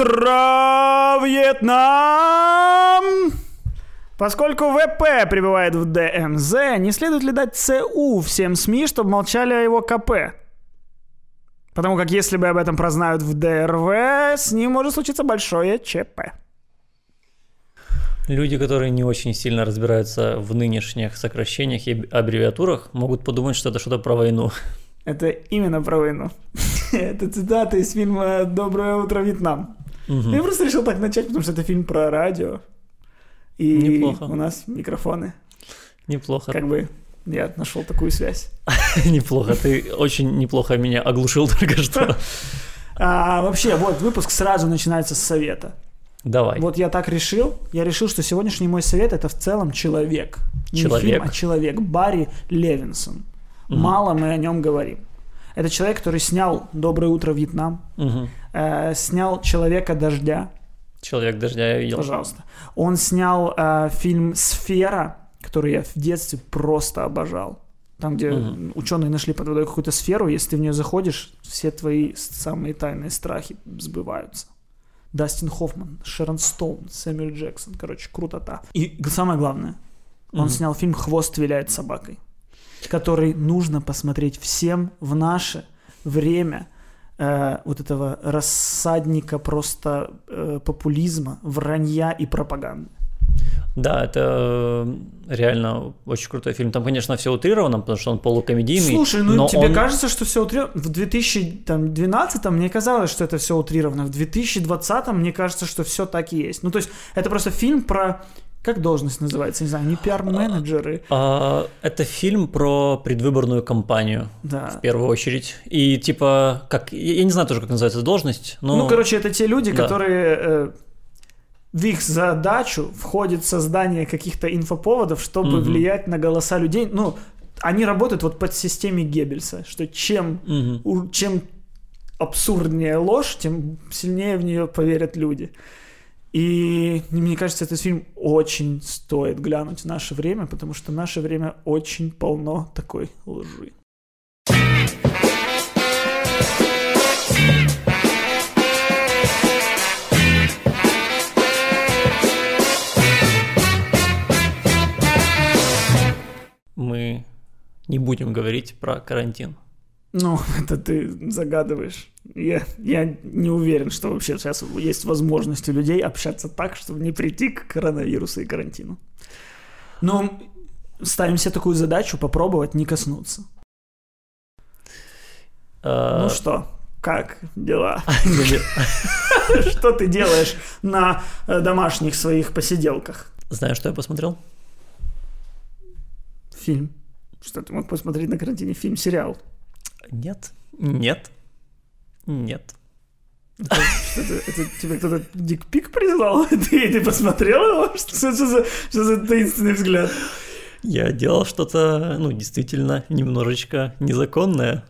утро, Вьетнам! Поскольку ВП прибывает в ДМЗ, не следует ли дать ЦУ всем СМИ, чтобы молчали о его КП? Потому как если бы об этом прознают в ДРВ, с ним может случиться большое ЧП. Люди, которые не очень сильно разбираются в нынешних сокращениях и аббревиатурах, могут подумать, что это что-то про войну. Это именно про войну. Это цитата из фильма «Доброе утро, Вьетнам». Мгм. Я просто решил так начать, потому что это фильм про радио. И Неплохо. у нас микрофоны. Неплохо. Как бы я нашел такую связь. Неплохо. Ты очень неплохо меня оглушил только что. А, вообще, вот выпуск сразу начинается с совета. Давай. Вот я так решил. Я решил, что сегодняшний мой совет это в целом человек. Не Человек? фильм, а человек. Барри Левинсон. Мало мы о нем говорим. Это человек, который снял «Доброе утро, Вьетнам», Мгм. э, снял «Человека дождя», Человек дождя я видел. пожалуйста. Он снял э, фильм «Сфера», который я в детстве просто обожал. Там, где Мгм. ученые нашли под водой какую-то сферу, если ты в нее заходишь, все твои самые тайные страхи сбываются. Дастин Хоффман, Шерон Стоун, Сэмюэл Джексон. Короче, крутота. И самое главное, он Мгм. снял фильм «Хвост виляет собакой», который нужно посмотреть всем в наше время э, вот этого рассадника просто э, популизма, вранья и пропаганды. Да, это э, реально очень крутой фильм. Там, конечно, все утрировано, потому что он полукомедийный. Слушай, ну но тебе он- кажется, что все утрировано? В 2012 мне казалось, что это все утрировано. В 2020 мне кажется, что все так и есть. Ну, то есть, это просто фильм про... Как должность называется? Не знаю, не пиар-менеджеры. А, это фильм про предвыборную кампанию. Да. В первую очередь. И типа, как. Я не знаю тоже, как называется должность, но. Ну, короче, это те люди, да. которые э, в их задачу входит создание каких-то инфоповодов, чтобы Мгм. влиять на голоса людей. Ну, они работают вот под системе Геббельса, что чем, Мгм. у- чем абсурднее ложь, тем сильнее в нее поверят люди. И мне кажется, этот фильм очень стоит глянуть в наше время, потому что наше время очень полно такой лжи. Мы не будем говорить про карантин. Ну, это ты загадываешь. Я, я не уверен, что вообще сейчас есть возможность у людей общаться так, чтобы не прийти к коронавирусу и карантину. Но ставим себе такую задачу попробовать не коснуться. А, Ну что, как дела? Что ты делаешь на э, домашних своих посиделках? Знаешь, что я посмотрел? Фильм. Что ты мог посмотреть на карантине? Фильм, сериал. Нет. Нет. Нет. Это, это, тебе кто-то дикпик прислал? Ты, ты посмотрел его? Что, что за, что за таинственный взгляд? Я делал что-то, ну, действительно, немножечко незаконное.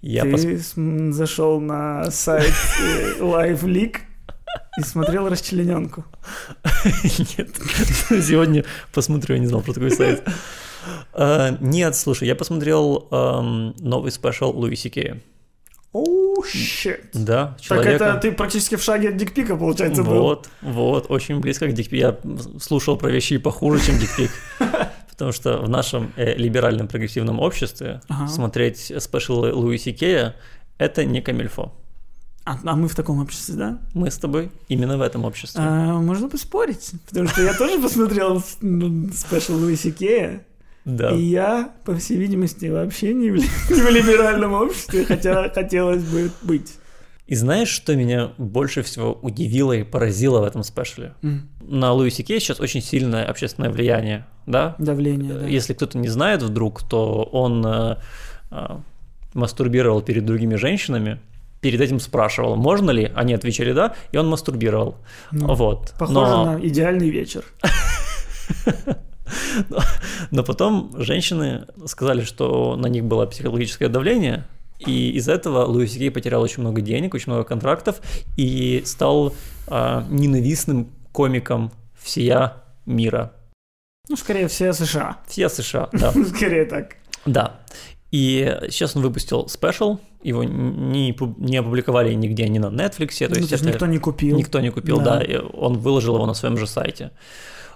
Я ты пос- зашел на сайт э, Live Leak и смотрел расчлененку. Нет. Сегодня посмотрю, я не знал про такой сайт. А, Нет, слушай, я посмотрел ам, новый special Луиси Кея. Oh, shit. Да, Так человека. это ты практически в шаге от dick pic а, получается, был. Вот, вот, очень близко к dick pic у. Я слушал про вещи похуже, чем dick pic. Потому что в нашем э, либеральном прогрессивном обществе Ага. смотреть special Луиси Кея – это не комильфо. А, а мы в таком обществе, да? Мы с тобой именно в этом обществе. А, можно поспорить, потому что я тоже посмотрел спешл Луиси Кея, Да. и я, по всей видимости, вообще не в, не в либеральном обществе, хотя хотелось бы быть. И знаешь, что меня больше всего удивило и поразило в этом спешле? М, На Луиси Кей сейчас очень сильное общественное влияние, да? Давление, да. Если кто-то не знает вдруг, то он э, э, мастурбировал перед другими женщинами, перед этим спрашивал, можно ли, они отвечали да, и он мастурбировал. Ну, вот. Похоже но, на идеальный вечер. но потом женщины сказали, что на них было психологическое давление, и из-за этого Луис Кей потерял очень много денег, очень много контрактов и стал э, ненавистным комиком всея мира. Ну, скорее все США. Все США, да. Скорее так. Да. И сейчас он выпустил спешл, его не, не опубликовали нигде, ни на Netflix. То ну, есть то есть это никто не купил. Никто не купил, да. да. И он выложил его на своем же сайте.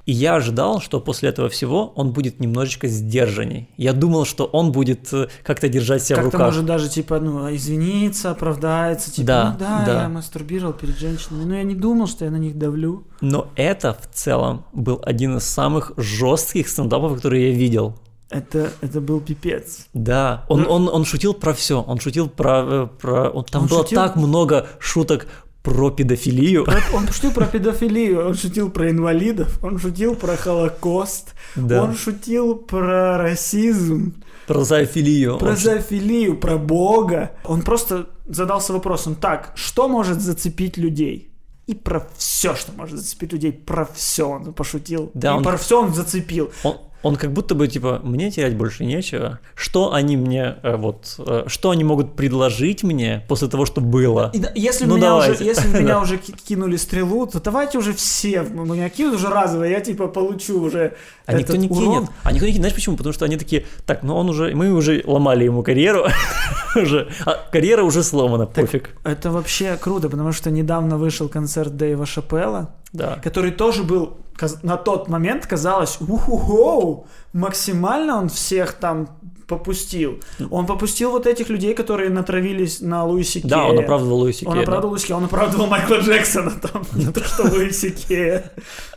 И я ожидал, что после этого всего он будет немножечко сдержанней. Я думал, что он будет э, как-то держать себя как в руках. Как-то может даже, типа, ну, извиниться, оправдается, типа, да, ну да, да, я мастурбировал перед женщинами, но я не думал, что я на них давлю. Но это в целом был один из самых жестких стендапов, которые я видел. Это, это был пипец. Да, он, ну, он, он шутил про все. Он шутил про... э, про он, там он было шутил... так много шуток про педофилию. Про, он шутил про педофилию, он шутил про инвалидов, он шутил про Холокост, да. он шутил про расизм. Про зоофилию. Про он... зоофилию, про Бога. Он просто задался вопросом, так, что может зацепить людей? И про все, что может зацепить людей, про все он пошутил. Да, и он... про все он зацепил. Он, он как будто бы типа мне терять больше нечего. Что они мне э, вот э, что они могут предложить мне после того, что было? И, если ну, меня уже если меня уже кинули стрелу, то давайте уже все меня кинут уже разово, я типа получу уже. А никто не урон. кинет. А никто не кинет. Знаешь почему? Потому что они такие, так, ну он уже, мы уже ломали ему карьеру, уже, а карьера уже сломана, пофиг. Это вообще круто, потому что недавно вышел концерт Дэйва Шапелла, да. который тоже был на тот момент казалось, уху максимально он всех там попустил. Он попустил вот этих людей, которые натравились на Луиси Кея. Да, он оправдывал Луиси Он оправдывал да. Луиси Кея, он оправдывал Майкла Джексона там, не то что Луиси Кея.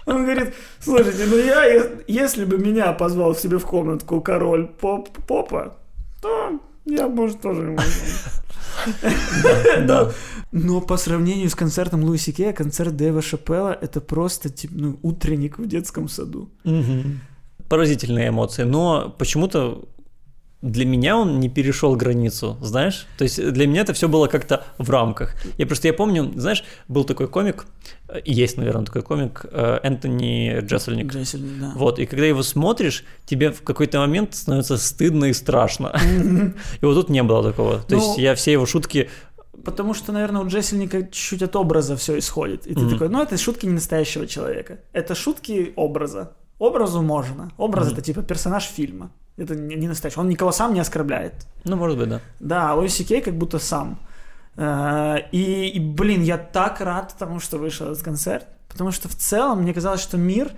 Он говорит, слушайте, ну я, если бы меня позвал к себе в комнатку король поп, попа, то я, может, тоже ему... Да. Но по сравнению с концертом Луиси Кея, концерт Дэйва Шапелла это просто ну, утренник в детском саду. Поразительные эмоции, но почему-то для меня он не перешел границу, знаешь? То есть для меня это все было как-то в рамках. Я просто я помню, знаешь, был такой комик, есть, наверное, такой комик, э, Энтони Джессельник. Джессельник, да. Вот, и когда его смотришь, тебе в какой-то момент становится стыдно и страшно. И вот тут не было такого. То есть ну, я все его шутки Потому что, наверное, у Джессельника чуть-чуть от образа все исходит. И ты такой, ну, это шутки не настоящего человека. Это шутки образа. Образу можно. Образ это типа персонаж фильма. Это не настоящий. Он никого сам не оскорбляет. Ну, может быть, да. Да, а Луиси Кей как будто сам. Э, и, и, блин, я так рад тому, что вышел этот концерт. Потому что в целом мне казалось, что мир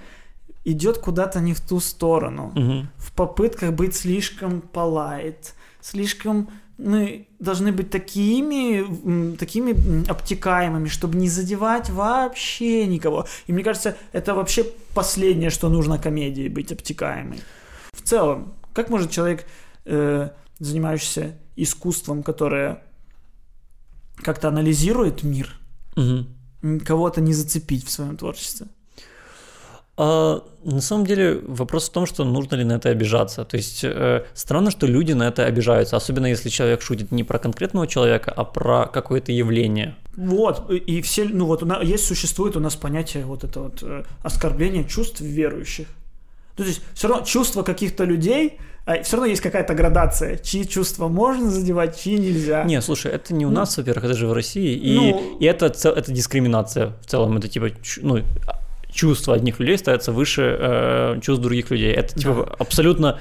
идет куда-то не в ту сторону. Угу. В попытках быть слишком полайт, слишком мы должны быть такими, такими обтекаемыми, чтобы не задевать вообще никого. И мне кажется, это вообще последнее, что нужно комедии, быть обтекаемой. В целом, как может человек, э, занимающийся искусством, которое как-то анализирует мир, угу. кого-то не зацепить в своем творчестве? А, на самом деле вопрос в том, что нужно ли на это обижаться. То есть э, странно, что люди на это обижаются, особенно если человек шутит не про конкретного человека, а про какое-то явление. Вот, и все, ну вот у нас, есть, существует у нас понятие вот это вот э, оскорбление чувств верующих. То есть все равно чувства каких-то людей, а все равно есть какая-то градация, чьи чувства можно задевать, чьи нельзя. Не, слушай, это не у ну, нас, во-первых, это же в России, и, ну, и это, это дискриминация в целом, это типа, ну, чувства одних людей ставятся выше э, чувств других людей. Это типа да. абсолютно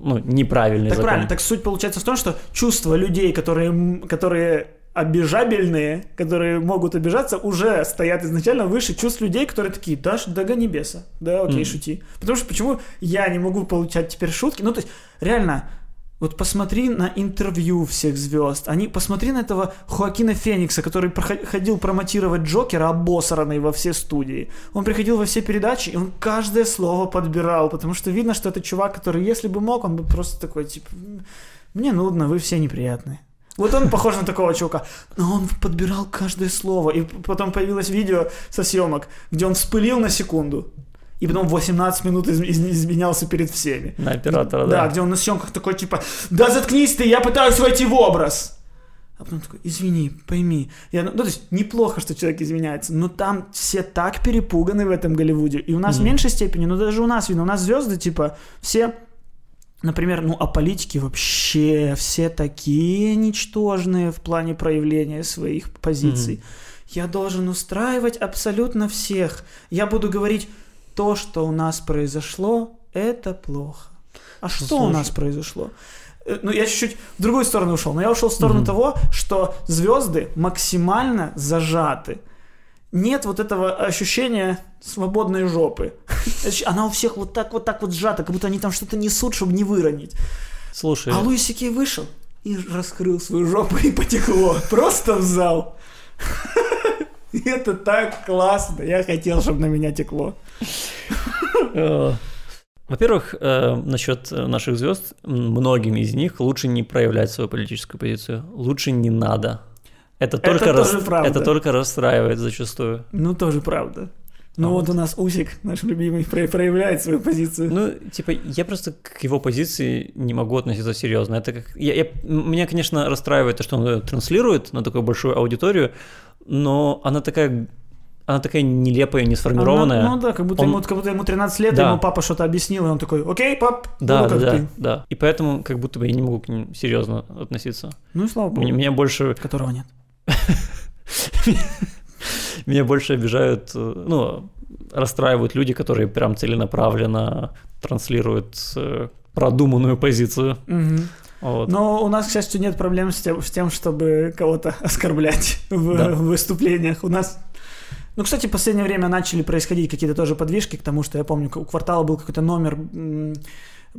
ну, неправильный так закон. правильно. Так суть получается в том, что чувства людей, которые, которые обижабельные, которые могут обижаться, уже стоят изначально выше чувств людей, которые такие, да, догони беса, да, окей, mm. шути. Потому что почему я не могу получать теперь шутки? Ну, то есть, реально, вот посмотри на интервью всех звезд. Они, посмотри на этого Хоакина Феникса, который ходил промотировать Джокера, обосранный во все студии. Он приходил во все передачи, и он каждое слово подбирал, потому что видно, что это чувак, который, если бы мог, он бы просто такой, типа, мне нудно, вы все неприятные. Вот он похож на такого чувака. Но он подбирал каждое слово. И потом появилось видео со съемок, где он вспылил на секунду и потом 18 минут из- из- изменялся перед всеми. На оператора, да. Да, где он на съемках такой, типа, да заткнись ты, я пытаюсь войти в образ. А потом такой, извини, пойми. Я, ну, то есть неплохо, что человек извиняется, но там все так перепуганы в этом Голливуде. И у нас mm-hmm. в меньшей степени, но даже у нас видно, у нас звезды, типа, все, например, ну, а политики вообще все такие ничтожные в плане проявления своих позиций. Mm-hmm. Я должен устраивать абсолютно всех. Я буду говорить то, что у нас произошло, это плохо. А что Слушай. у нас произошло? э, ну, я чуть-чуть в другую сторону ушел, но я ушел в сторону Мгм. того, что звезды максимально зажаты. Нет вот этого ощущения свободной жопы. Она у всех вот так вот так вот сжата, как будто они там что-то несут, чтобы не выронить. Слушай, А Луис Сикей вышел и раскрыл свою жопу и потекло. Просто в зал. Это так классно. Я хотел, чтобы на меня текло. Э, Во-первых, э, насчет э, наших звезд, многим из них лучше не проявлять свою политическую позицию. Лучше не надо. Это только, тоже рас- правда. это только расстраивает зачастую. Ну, тоже правда. Ну А вот вот. у нас Усик, наш любимый, про- проявляет свою позицию. Ну, типа, я просто к его позиции не могу относиться серьезно. Это как... Я, я- меня, конечно, расстраивает то, что он её транслирует на такую большую аудиторию, но она такая... Она такая нелепая, не сформированная. Она- ну да, как будто, Он- ему, как будто ему 13 лет, Да. ему папа что-то объяснил, и он такой, окей, пап, Да, буду да, как да, ты. да. И поэтому как будто бы я не могу к ним серьезно относиться. Ну и слава богу, Меня, меня больше которого нет. Меня больше обижают, ну, расстраивают люди, которые прям целенаправленно транслируют э, продуманную позицию. Вот. Но у нас, к счастью, нет проблем с тем, с тем чтобы кого-то оскорблять в, Да. в выступлениях. У нас... Ну, кстати, в последнее время начали происходить какие-то тоже подвижки, к тому, что я помню, у квартала был какой-то номер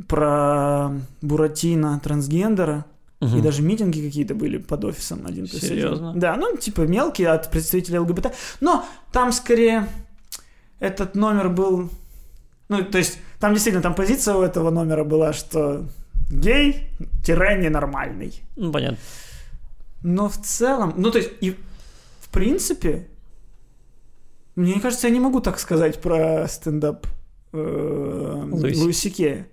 про Буратино трансгендера, Мгм. и даже митинги какие-то были под офисом один плюс один. Серьезно? Да, ну, типа мелкие от представителей ЛГБТ. Но там скорее этот номер был... Ну, то есть, там действительно, там позиция у этого номера была, что гей-ненормальный. Ну, понятно. Но в целом, ну то есть, и в принципе, мне кажется, я не могу так сказать про стендап э, Луис. Луиси Кея.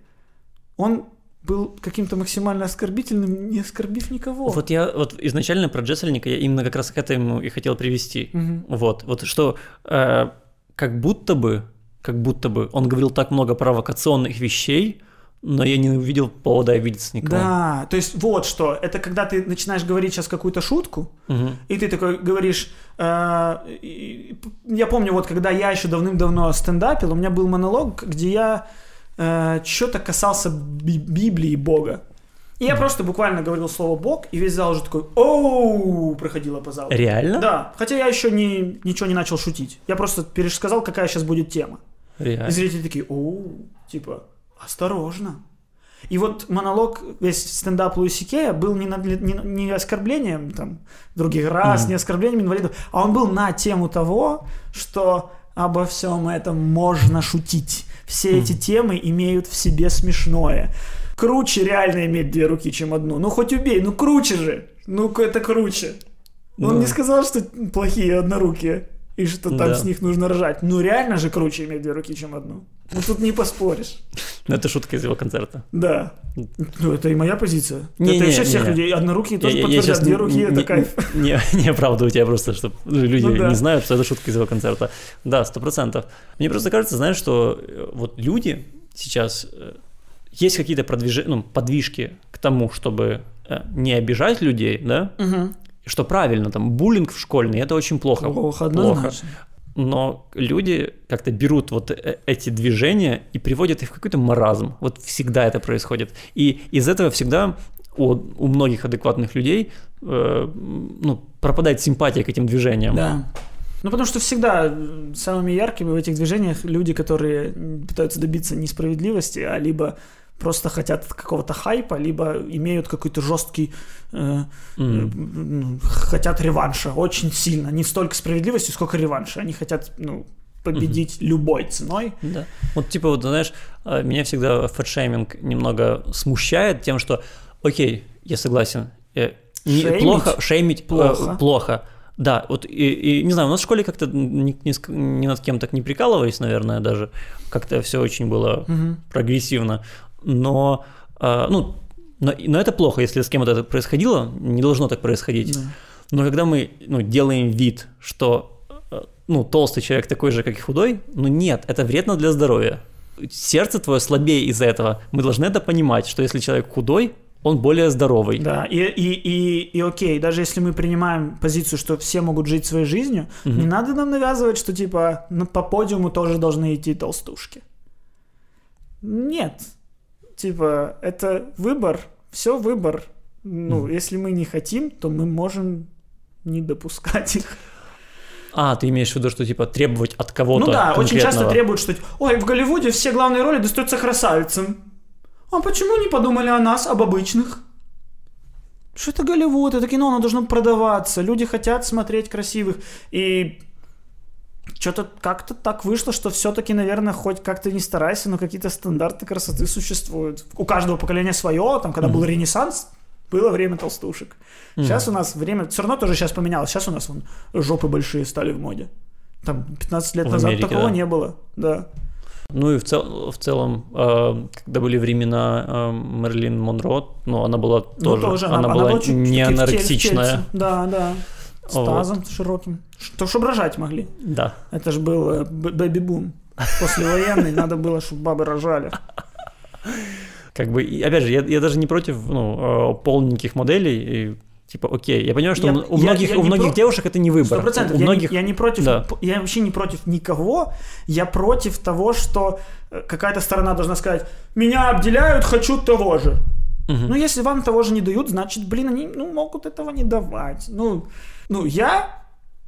Он был каким-то максимально оскорбительным, не оскорбив никого. Вот я вот изначально про Джессельника я именно как раз к этому и хотел привести. Мгм. Вот, вот что э, как будто бы, как будто бы он говорил так много провокационных вещей, но я не увидел повода обидеться никого. Да, то есть вот что, это когда ты начинаешь говорить сейчас какую-то шутку, Мгм. И ты такой говоришь, э, и- я помню, вот когда я еще давным-давно стендапил, у меня был монолог, где я что-то касался Би- Библии и Бога. И я просто буквально говорил слово Бог, и весь зал уже такой оу проходило по залу. Реально? Да, хотя я еще не, ничего не начал шутить. Я просто пересказал, какая сейчас будет тема. И Реально. зрители такие, оу, типа, осторожно. И вот монолог, весь стендап Луиси Кея был не, над- не, не оскорблением там, других рас, Мгм. не оскорблением инвалидов, а он был на тему того, что обо всем этом можно шутить. Все эти темы имеют в себе смешное. Круче реально иметь две руки, чем одну. Ну хоть убей, ну круче же. Ну это круче. Он Да. не сказал, что плохие однорукие и что там Да. с них нужно ржать. Ну реально же круче иметь две руки, чем одну. Ну тут не поспоришь. Ну, это шутка из его концерта. Да. Ну это и моя позиция. Не, это не, вообще всех не. людей. Однорукие тоже Я- я подтвердят. щас Две не- руки это не- кайф. Не, не оправдываю тебя просто, чтобы люди Ну да. не знают, что это шутка из его концерта. Да, сто процентов. Мне просто кажется, знаешь, что э, вот люди сейчас э, есть какие-то продвижения, ну, подвижки к тому, чтобы э, не обижать людей, да, Мгм. Что правильно, там, буллинг в школьный, это очень плохо. Плохо, однозначно. Но люди как-то берут вот э- эти движения и приводят их в какой-то маразм. Вот всегда это происходит. И из этого всегда у, у многих адекватных людей э, ну, пропадает симпатия к этим движениям. Да. Ну, потому что всегда м, самыми яркими в этих движениях люди, которые пытаются добиться несправедливости, а либо просто хотят какого-то хайпа, либо имеют какой-то жесткий, э, ну, хотят реванша очень сильно. Не столько справедливости, сколько реванша. Они хотят, ну, победить любой ценой. Да. Вот типа вот, знаешь, э, меня всегда фэтшейминг немного смущает тем, что, окей, я согласен, э, не- Шеймить? плохо, шеймить Плохо. плохо. Да, вот и, и не знаю, у нас в школе как-то ни, ни ни над кем так не прикалывались, наверное, даже. Как-то все очень было Мгм. прогрессивно. Но, э, ну, но, но это плохо, если с кем-то это происходило, не должно так происходить. Да. Но когда мы ну, делаем вид, что э, ну, толстый человек такой же, как и худой, ну нет, это вредно для здоровья. Сердце твое слабее из-за этого. Мы должны это понимать, что если человек худой, он более здоровый. Да, и, и, и, и окей, даже если мы принимаем позицию, что все могут жить своей жизнью, Мгм. не надо нам навязывать, что типа по подиуму тоже должны идти толстушки. Нет. Типа, это выбор все выбор. Ну, если мы не хотим, то мы можем не допускать их. А, ты имеешь в виду, что типа требовать от кого-то Ну да, очень часто требуют, что ой, в Голливуде все главные роли достаются красавицам. А почему не подумали о нас, об обычных? Что это Голливуд, это кино, оно должно продаваться. Люди хотят смотреть красивых. И что-то как-то так вышло, что все-таки, наверное, хоть как-то не старайся, но какие-то стандарты красоты существуют. У каждого поколения свое, там, когда был Ренессанс, было время толстушек. Сейчас у нас время, все равно тоже сейчас поменялось. Сейчас у нас вон, жопы большие стали в моде. Там 15 лет В назад Америке, такого да. не было. Да. Ну и в, цел- в целом, э, когда были времена э, Мерлин Монро, ну она была Ну, тоже, она, была, чуть- не чуть- в теле- в анорексичная. Да, да. С Вот. тазом широким. Что, чтобы рожать могли. Да. Это же был э, бэби-бум. Послевоенный, надо было, чтобы бабы рожали. Как бы, и, опять же, я, я даже не против ну, э, полненьких моделей. И, типа, окей, я понимаю, что Я- у я- многих, я у не многих про- девушек это не выбор. Сто процентов. У Я, многих... не, я не против, Да. я вообще не против никого. Я против того, что э, какая-то сторона должна сказать, меня обделяют, хочу того же. Мгм. Ну, если вам того же не дают, значит, блин, они ну, могут этого не давать. Ну, ну, я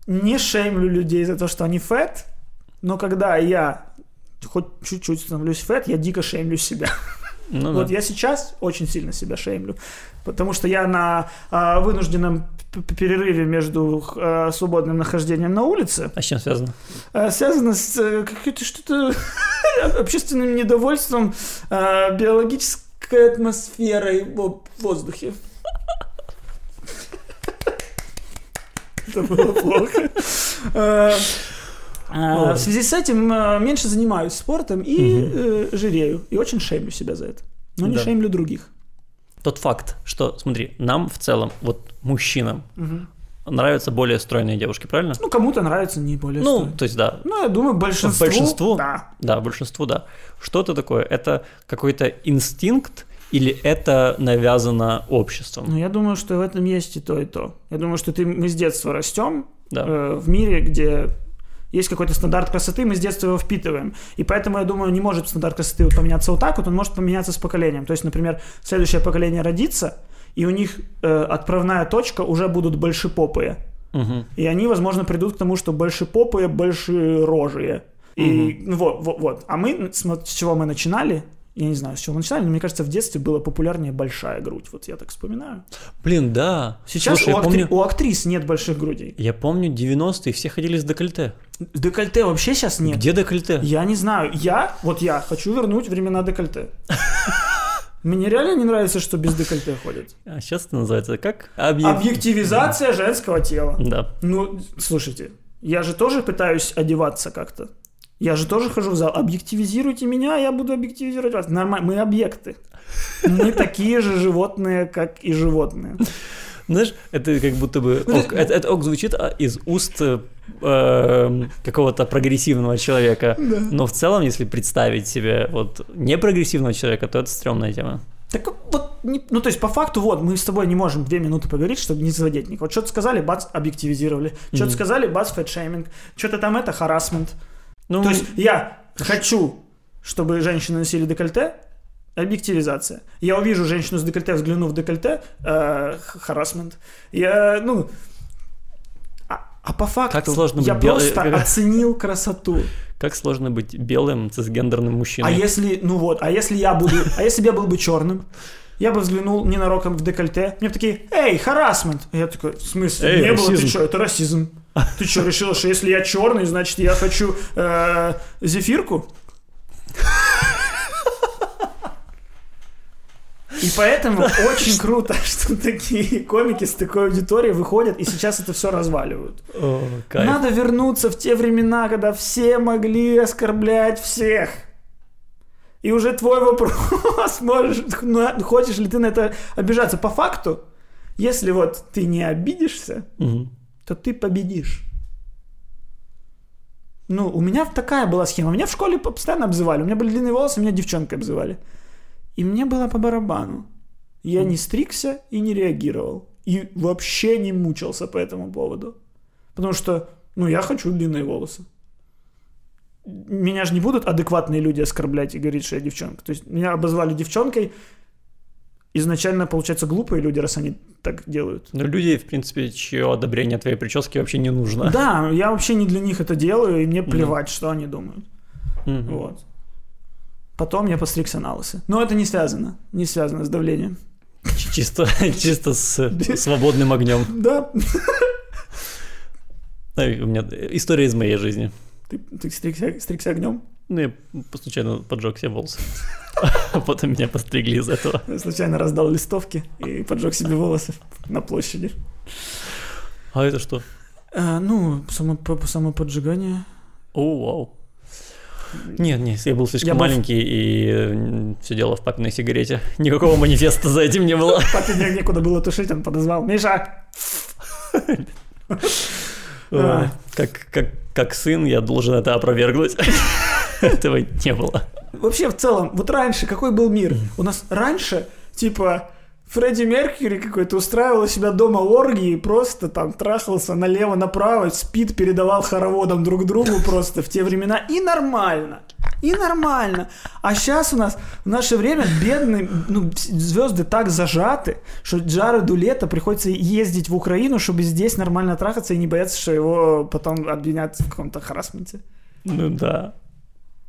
не шеймлю людей за то, что они фэт, но когда я хоть чуть-чуть становлюсь фэт, я дико шеймлю себя. Ну, Вот да. я сейчас очень сильно себя шеймлю, потому что я на а, вынужденном перерыве между а, свободным нахождением на улице А с чем связано? а, связано с э, каким-то что-то общественным недовольством а, биологической атмосферой в воздухе. Это было плохо. А, а, В связи с этим а, меньше занимаюсь спортом и э, жирею. И очень шеймлю себя за это. Но не шеймлю других. Тот факт, что, смотри, нам в целом, вот мужчинам, нравятся более стройные девушки, правильно? Ну, кому-то нравится не более Ну, стройно. то есть, да, Ну, я думаю, большинству... Большинству? Да. Да, большинству, да. Что это такое? Это какой-то инстинкт или это навязано обществом? Но я думаю, что в этом есть и то, и то. Я думаю, что ты, мы с детства растем Да. э, в мире, где есть какой-то стандарт красоты, мы с детства его впитываем. И поэтому, я думаю, не может стандарт красоты вот поменяться вот так вот, он может поменяться с поколением. То есть, например, следующее поколение родится, и у них э, отправная точка уже будут большепопые. Мгм. И они, возможно, придут к тому, что большепопые, большерожие. И ну, вот, вот, вот. А мы, с чего мы начинали, я не знаю, с чего мы начинали, но мне кажется, в детстве была популярнее большая грудь. Вот я так вспоминаю. Блин, да. Сейчас Слушай, у, актри- помню, у актрис нет больших грудей. я помню 90-е, все ходили с декольте. Декольте вообще сейчас нет. Где декольте? Я не знаю. Я, вот я, хочу вернуть времена декольте. Мне реально не нравится, что без декольте ходят. А сейчас это называется как? Объек- Объективизация женского тела. Да. Ну, слушайте, я же тоже пытаюсь одеваться как-то. Я же тоже хожу в зал. Объективизируйте меня, я буду объективизировать вас. Нормально, мы объекты. Мы такие же животные, как и животные. Знаешь, это как будто бы... ок, это, это ок звучит а, из уст э, эм, какого-то прогрессивного человека. Но в целом, если представить себе вот непрогрессивного человека, то это стрёмная тема. Так вот, не- ну то есть по факту, вот, мы с тобой не можем две минуты поговорить, чтобы не задеть никого. Вот что-то сказали, бац, объективизировали. Что-то Мгм. сказали, бац, фэтшейминг. Что-то там это, харасмент. Ну, То есть я хочу, чтобы женщины носили декольте, объективизация. Я увижу женщину с декольте, взгляну в декольте, э, харасмент. Я, ну... А, а по факту Как сложно я бел- просто как- оценил красоту. как сложно быть белым цисгендерным А мужчиной. если, ну вот, а если я буду, а если бы я был бы черным, я бы взглянул ненароком в декольте, мне бы такие, эй, харасмент. Я такой, в смысле, Эй, не было, ты расизм. что, это расизм. Ты что, решила, что если я черный, значит я хочу э, зефирку? И поэтому очень круто, что такие комики с такой аудиторией выходят и сейчас это все разваливают. О, кайф. Надо вернуться в те времена, когда все могли оскорблять всех. И уже твой вопрос, можешь, ну, хочешь ли ты на это обижаться. По факту, если вот ты не обидишься, Мгм. То ты победишь. Ну, у меня такая была схема. Меня в школе постоянно обзывали. У меня были длинные волосы, меня девчонкой обзывали. И мне было по барабану. Я не стригся и не реагировал. И вообще не мучился по этому поводу. Потому что, ну, я хочу длинные волосы. Меня же не будут адекватные люди оскорблять и говорить, что я девчонка. То есть меня обозвали девчонкой, изначально, получается, глупые люди, раз они так делают. Ну, люди, в принципе, чье одобрение твоей прически вообще не нужно. Да, я вообще не для них это делаю, и мне плевать, что они думают. Мгм. Вот. Потом я постригся на лысо. Но это не связано. Не связано с давлением. Чисто, чисто с свободным огнем. Да. У меня история из моей жизни. Ты, ты стригся, стригся огнем? Ну, я случайно поджег себе волосы. А потом меня постригли из этого. Я случайно раздал листовки и поджег себе волосы на площади. А это что? А, ну, само, по- самоподжигание. О, вау. Нет, нет, я был слишком Я был маленький и все дело в папиной сигарете. Никакого манифеста за этим не было. Папе не- некуда было тушить, он подозвал. Миша! Ой, Как, как, как сын я должен это опровергнуть. Этого не было. Вообще, в целом, вот раньше какой был мир? У нас раньше, типа, Фредди Меркьюри какой-то устраивал у себя дома оргии, просто там трахался налево-направо, спит, передавал хороводом друг другу просто в те времена. И нормально. И нормально. А сейчас у нас в наше время бедные ну, звезды так зажаты, что Джареду Лето приходится ездить в Украину, чтобы здесь нормально трахаться и не бояться, что его потом обвинят в каком-то харасменте. Ну да.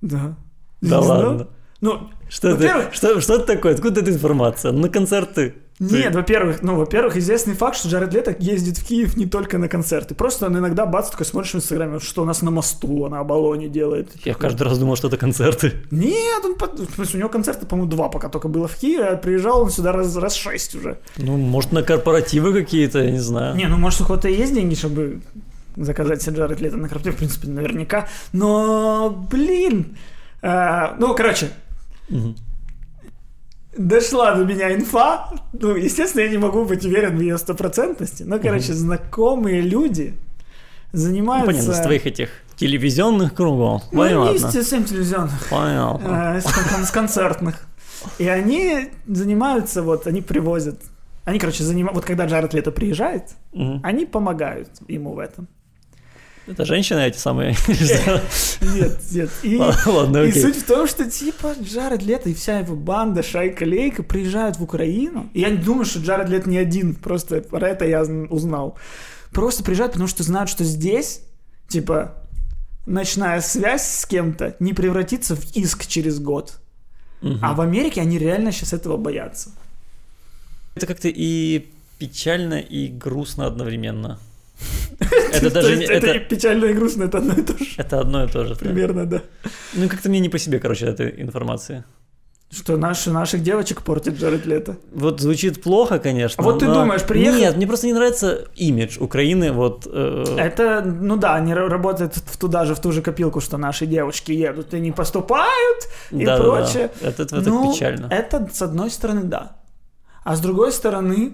Да. Да ладно. Ну, Что, это, что, что это такое? Откуда эта информация? На концерты? Нет, во-первых, ну, во-первых, известный факт, что Джаред Лето ездит в Киев не только на концерты. Просто он иногда бац, такой смотришь в Инстаграме, что у нас на мосту, на Оболоне делает. Я каждый раз думал, что это концерты. Нет, он, в смысле, у него концерты, по-моему, два пока только было в Киеве, а приезжал он сюда раз, раз шесть уже. Ну, может, на корпоративы какие-то, я не знаю. Не, ну, может, у кого-то есть деньги, чтобы заказать себе Джаред Лето на корпоратив, в принципе, наверняка. Но, блин, а, ну, короче, дошла до меня инфа. Ну, естественно, я не могу быть уверен в ее стопроцентности. Но, короче, знакомые люди Ну, занимаются... понятно, с твоих этих телевизионных кругов. Ну, Понятно. из совсем телевизионных, Понятно. из кон- с концертных. И они занимаются, вот, они привозят. Они, короче, занимаются... Вот когда Джаред Лето приезжает, Мгм. они помогают ему в этом. Это женщины эти самые? Нет, нет. И, Ладно, и суть в том, что типа Джаред Лето и вся его банда, шайка Лейка приезжают в Украину. И я не думаю, что Джаред Лето не один, просто про это я зн- узнал. Просто приезжают, потому что знают, что здесь, типа, ночная связь с кем-то не превратится в иск через год. Мгм. А в Америке они реально сейчас этого боятся. Это как-то и печально, и грустно одновременно. Это То даже не... это печально и грустно, это одно и то же. это одно и то же. да. Примерно, да. Ну, как-то мне не по себе, короче, этой информации. Что наши, наших девочек портит Джаред Лето. Вот звучит плохо, конечно. А вот ты но- думаешь, приехать- Нет, мне просто не нравится имидж Украины, вот... э, Это, ну да, они ра- работают в туда же, в ту же копилку, что наши девушки едут и не поступают, и да-да-да. прочее. Это, это Ну, печально. Это с одной стороны, да. А с другой стороны,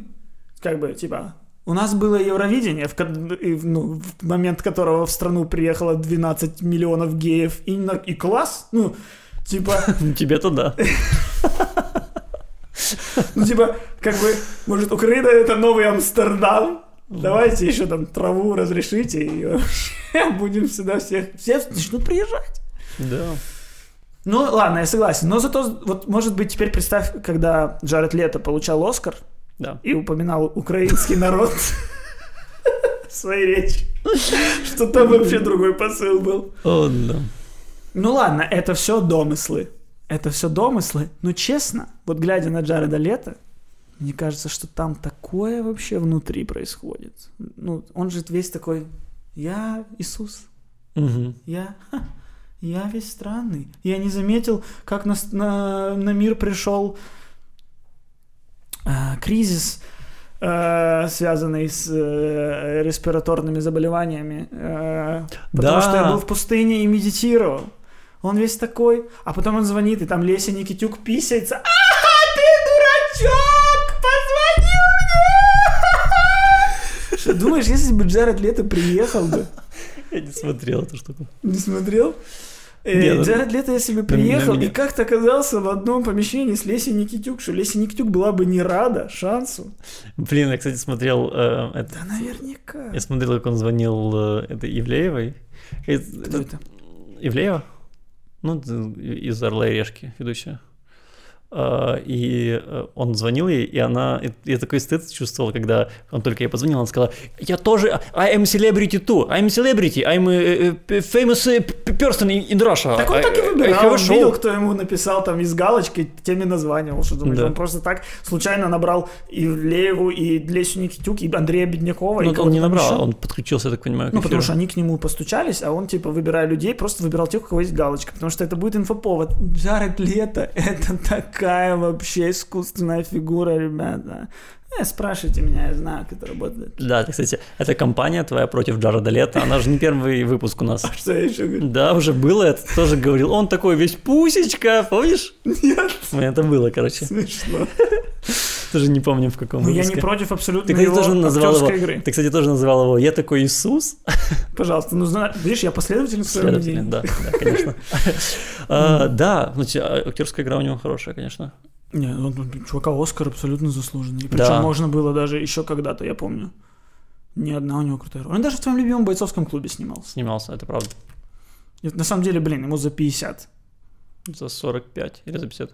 как бы, типа, у нас было Евровидение, в, ну, в момент которого в страну приехало 12 миллионов геев, и, и класс, ну, типа, Ну, Тебе-то да. ну, типа, как бы, может, Украина это новый Амстердам? Давайте еще там траву разрешите, и вообще будем сюда всех... Все начнут приезжать. Да. Ну, ладно, я согласен. Но зато, вот, может быть, теперь представь, когда Джаред Лето получал Оскар Да. и упоминал украинский народ в своей речи, что там вообще другой посыл был. О, да. Ну ладно, это все домыслы. Это все домыслы. Но честно, вот глядя на Джареда Лето, мне кажется, что там такое вообще внутри происходит. Ну, он же весь такой, я Иисус, я, ха, я весь странный. Я не заметил, как на, на, на мир пришел кризис, э, связанный с э, респираторными заболеваниями, э, потому Да. что я был в пустыне и медитировал. Он весь такой, а потом он звонит, и там Леся Никитюк писается. А, ты дурачок! Позвони мне! Что, думаешь, если бы Джаред Лето приехал бы, Я не смотрел эту штуку. не смотрел? Э, Джаред Лето, если бы приехал и как-то оказался в одном помещении с Лесей Никитюк, что Леся Никитюк была бы не рада шансу. Блин, я, кстати, смотрел... э, это- Да наверняка. Я смотрел, как он звонил э, это Ивлеевой. Э, Кто это? Ивлеева? Ну, из «Орла и решки» ведущая. Э, и э, он звонил ей, и она, я такой стыд чувствовал, когда он только ей позвонил, она сказала, я тоже, I am celebrity too, I'm celebrity, I'm a famous person in Russia. Так он так и выбирал, он видел, кто ему написал там из галочки, теми названивал, что думаешь, да. он просто так случайно набрал и Леву, и Лесю Никитюк, и Андрея Беднякова. Ну, он не набрал, еще. он подключился, я так понимаю, Ну, потому что они к нему постучались, а он, типа, выбирая людей, просто выбирал тех, у кого есть галочка, потому что это будет инфоповод. Джаред Лето — это такая вообще искусственная фигура, ребята. Не, спрашивайте меня, я знаю, как это работает. Да, ты, кстати, эта компания твоя против Джареда Лето, она же не первый выпуск у нас. А что я еще говорю? Да, уже было, это тоже говорил. Он такой весь пусечка, помнишь? Нет. Это было, короче. Смешно. Тоже не помню в каком Ну, я не против абсолютно Ты, кстати, его тоже называл его, игры. ты, кстати, тоже называл его «Я такой Иисус». Пожалуйста, ну, зна- видишь, я последователь в своем Следовательно, мнении. да, да, конечно. А, Да, а актерская игра у него хорошая, конечно. Не, ну, ну, чувака Оскар абсолютно заслуженный. Причем Да. можно было даже еще когда-то, я помню. Ни одна у него крутая роль. Он даже в твоем любимом бойцовском клубе снимался. Снимался, это правда. И на самом деле, блин, ему за 50. За 45 или за 50.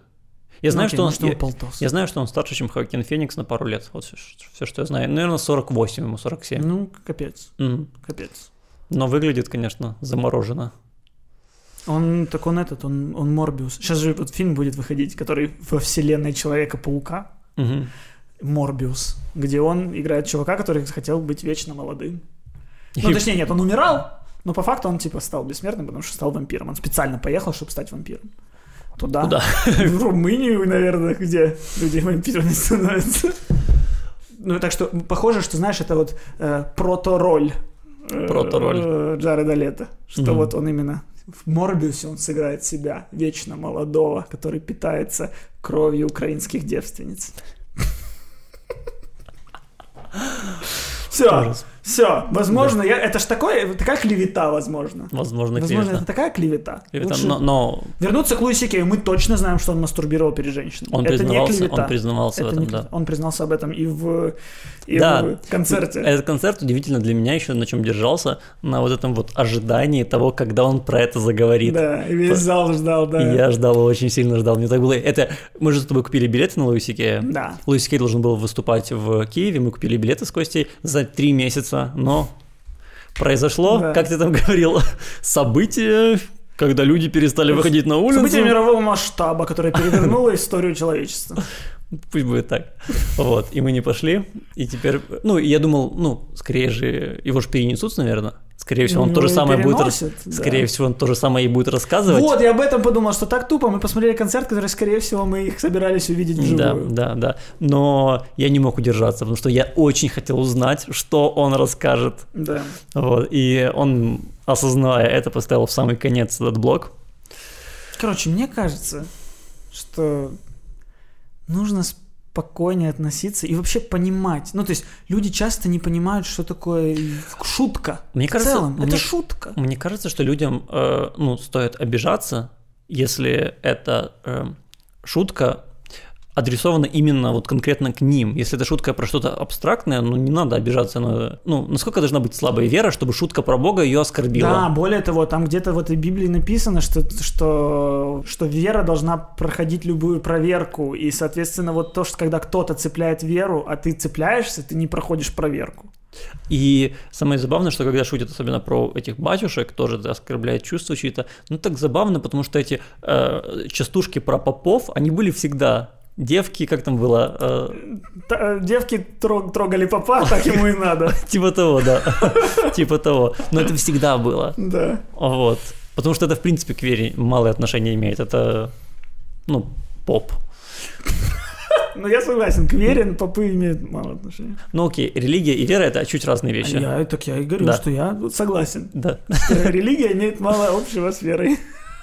Я знаю, Ну, что он... ему Я, полтос. я знаю, что он старше, чем Хоакин Феникс на пару лет. Вот все, что я знаю. Наверное, 48, ему 47. Ну, капец, Мгм. капец. Но выглядит, конечно, заморожено. Он, так он этот, он, он Морбиус. Сейчас же вот фильм будет выходить, который во вселенной Человека-паука. Мгм. Морбиус, где он играет чувака, который хотел быть вечно молодым. Ну, И- точнее, нет, он умирал, но по факту он, типа, стал бессмертным, потому что стал вампиром. Он специально поехал, чтобы стать вампиром. Туда. Куда? В Румынию, наверное, где люди вампирами становятся. Ну, так что, похоже, что, знаешь, это вот э, прото-роль. э, Прото-роль. э, Джареда Лето. Что вот он именно в Морбиусе он сыграет себя, вечно молодого, который питается кровью украинских девственниц. Все. Все, возможно, я, это ж такое, такая клевета, возможно. Возможно, Возможно, клевета. это такая клевета. Клевета, Лучше но, но Вернуться к Луиси Кею, мы точно знаем, что он мастурбировал перед женщиной. он, это не признавался, клевета. он признавался в Это этом, не да. Он признался об этом и в, и Да. в концерте. Этот концерт удивительно для меня еще на чем держался, на вот этом вот ожидании того, когда он про это заговорит. Да, и весь зал ждал, да. И я ждал, очень сильно ждал. Мне так было... Это... Мы же с тобой купили билеты на Луиси Кея. Да. Луиси Кей должен был выступать в Киеве, мы купили билеты с Костей за три месяца, но произошло, Да. как ты там говорил, событие, когда люди перестали выходить на улицу. Событие мирового масштаба, которое перевернуло историю человечества. Пусть будет так. Вот, и мы не пошли, и теперь... Ну, я думал, ну, скорее же, его же перенесут, наверное. Скорее всего, он Ну, то же самое будет... да. Скорее всего, он то же самое и будет рассказывать. Вот, я об этом подумал, что так тупо. Мы посмотрели концерт, который, скорее всего, мы их собирались увидеть Да, вживую. да, да. Но я не мог удержаться, потому что я очень хотел узнать, что он расскажет. Да. Вот, и он, осознавая это, поставил в самый конец этот блок. Короче, мне кажется, что нужно спокойнее относиться и вообще понимать. Ну, то есть люди часто не понимают, что такое шутка. Мне в кажется, целом, это мне- шутка. Мне кажется, что людям, э, ну, стоит обижаться, если эта э, шутка адресована именно вот конкретно к ним. Если это шутка про что-то абстрактное, ну, не надо обижаться на... Ну, насколько должна быть слабая вера, чтобы шутка про Бога ее оскорбила? Да, более того, там где-то в этой Библии написано, что, что, что вера должна проходить любую проверку. И, соответственно, вот то, что когда кто-то цепляет веру, а ты цепляешься, ты не проходишь проверку. И самое забавное, что когда шутят особенно про этих батюшек, тоже это оскорбляет чувства чьи-то, ну так забавно, потому что эти э, частушки про попов, они были всегда. Девки, как там было? э, э, Девки трог- трогали папа, так ему и надо. типа того, да. типа того. Но это всегда было. Да. Вот. Потому что это, в принципе, к вере малое отношение имеет. Это, ну, поп. Ну, я согласен, к вере попы имеют мало отношения. Ну окей, религия и вера это чуть разные вещи. Я, так я и говорю, Да. что я согласен. Да, Религия имеет мало общего с верой.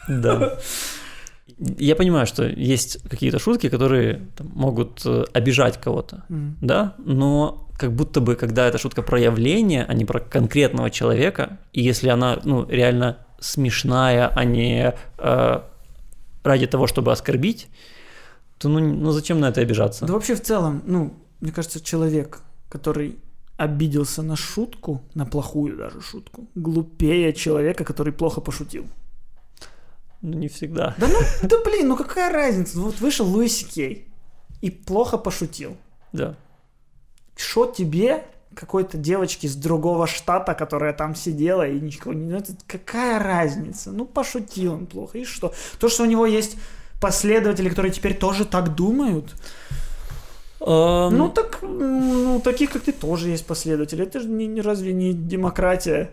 да. Я понимаю, что есть какие-то шутки, которые там, могут э, обижать кого-то, М. да, но как будто бы, когда эта шутка про явление, а не про конкретного человека, и если она, ну, реально смешная, а не э, ради того, чтобы оскорбить, то, ну, ну, зачем на это обижаться? Да вообще в целом, ну, мне кажется, человек, который обиделся на шутку, на плохую даже шутку, глупее человека, который плохо пошутил. Ну, не всегда. Да ну, да блин, ну какая разница? Вот вышел Луиси Кей и плохо пошутил. Да. Что тебе, какой-то девочке из другого штата, которая там сидела и ничего не... Это какая разница? Ну, пошутил он плохо, и что? То, что у него есть последователи, которые теперь тоже так думают, Эм, ну так, ну, таких, как ты, тоже есть последователи. Это же не, не- разве не демократия?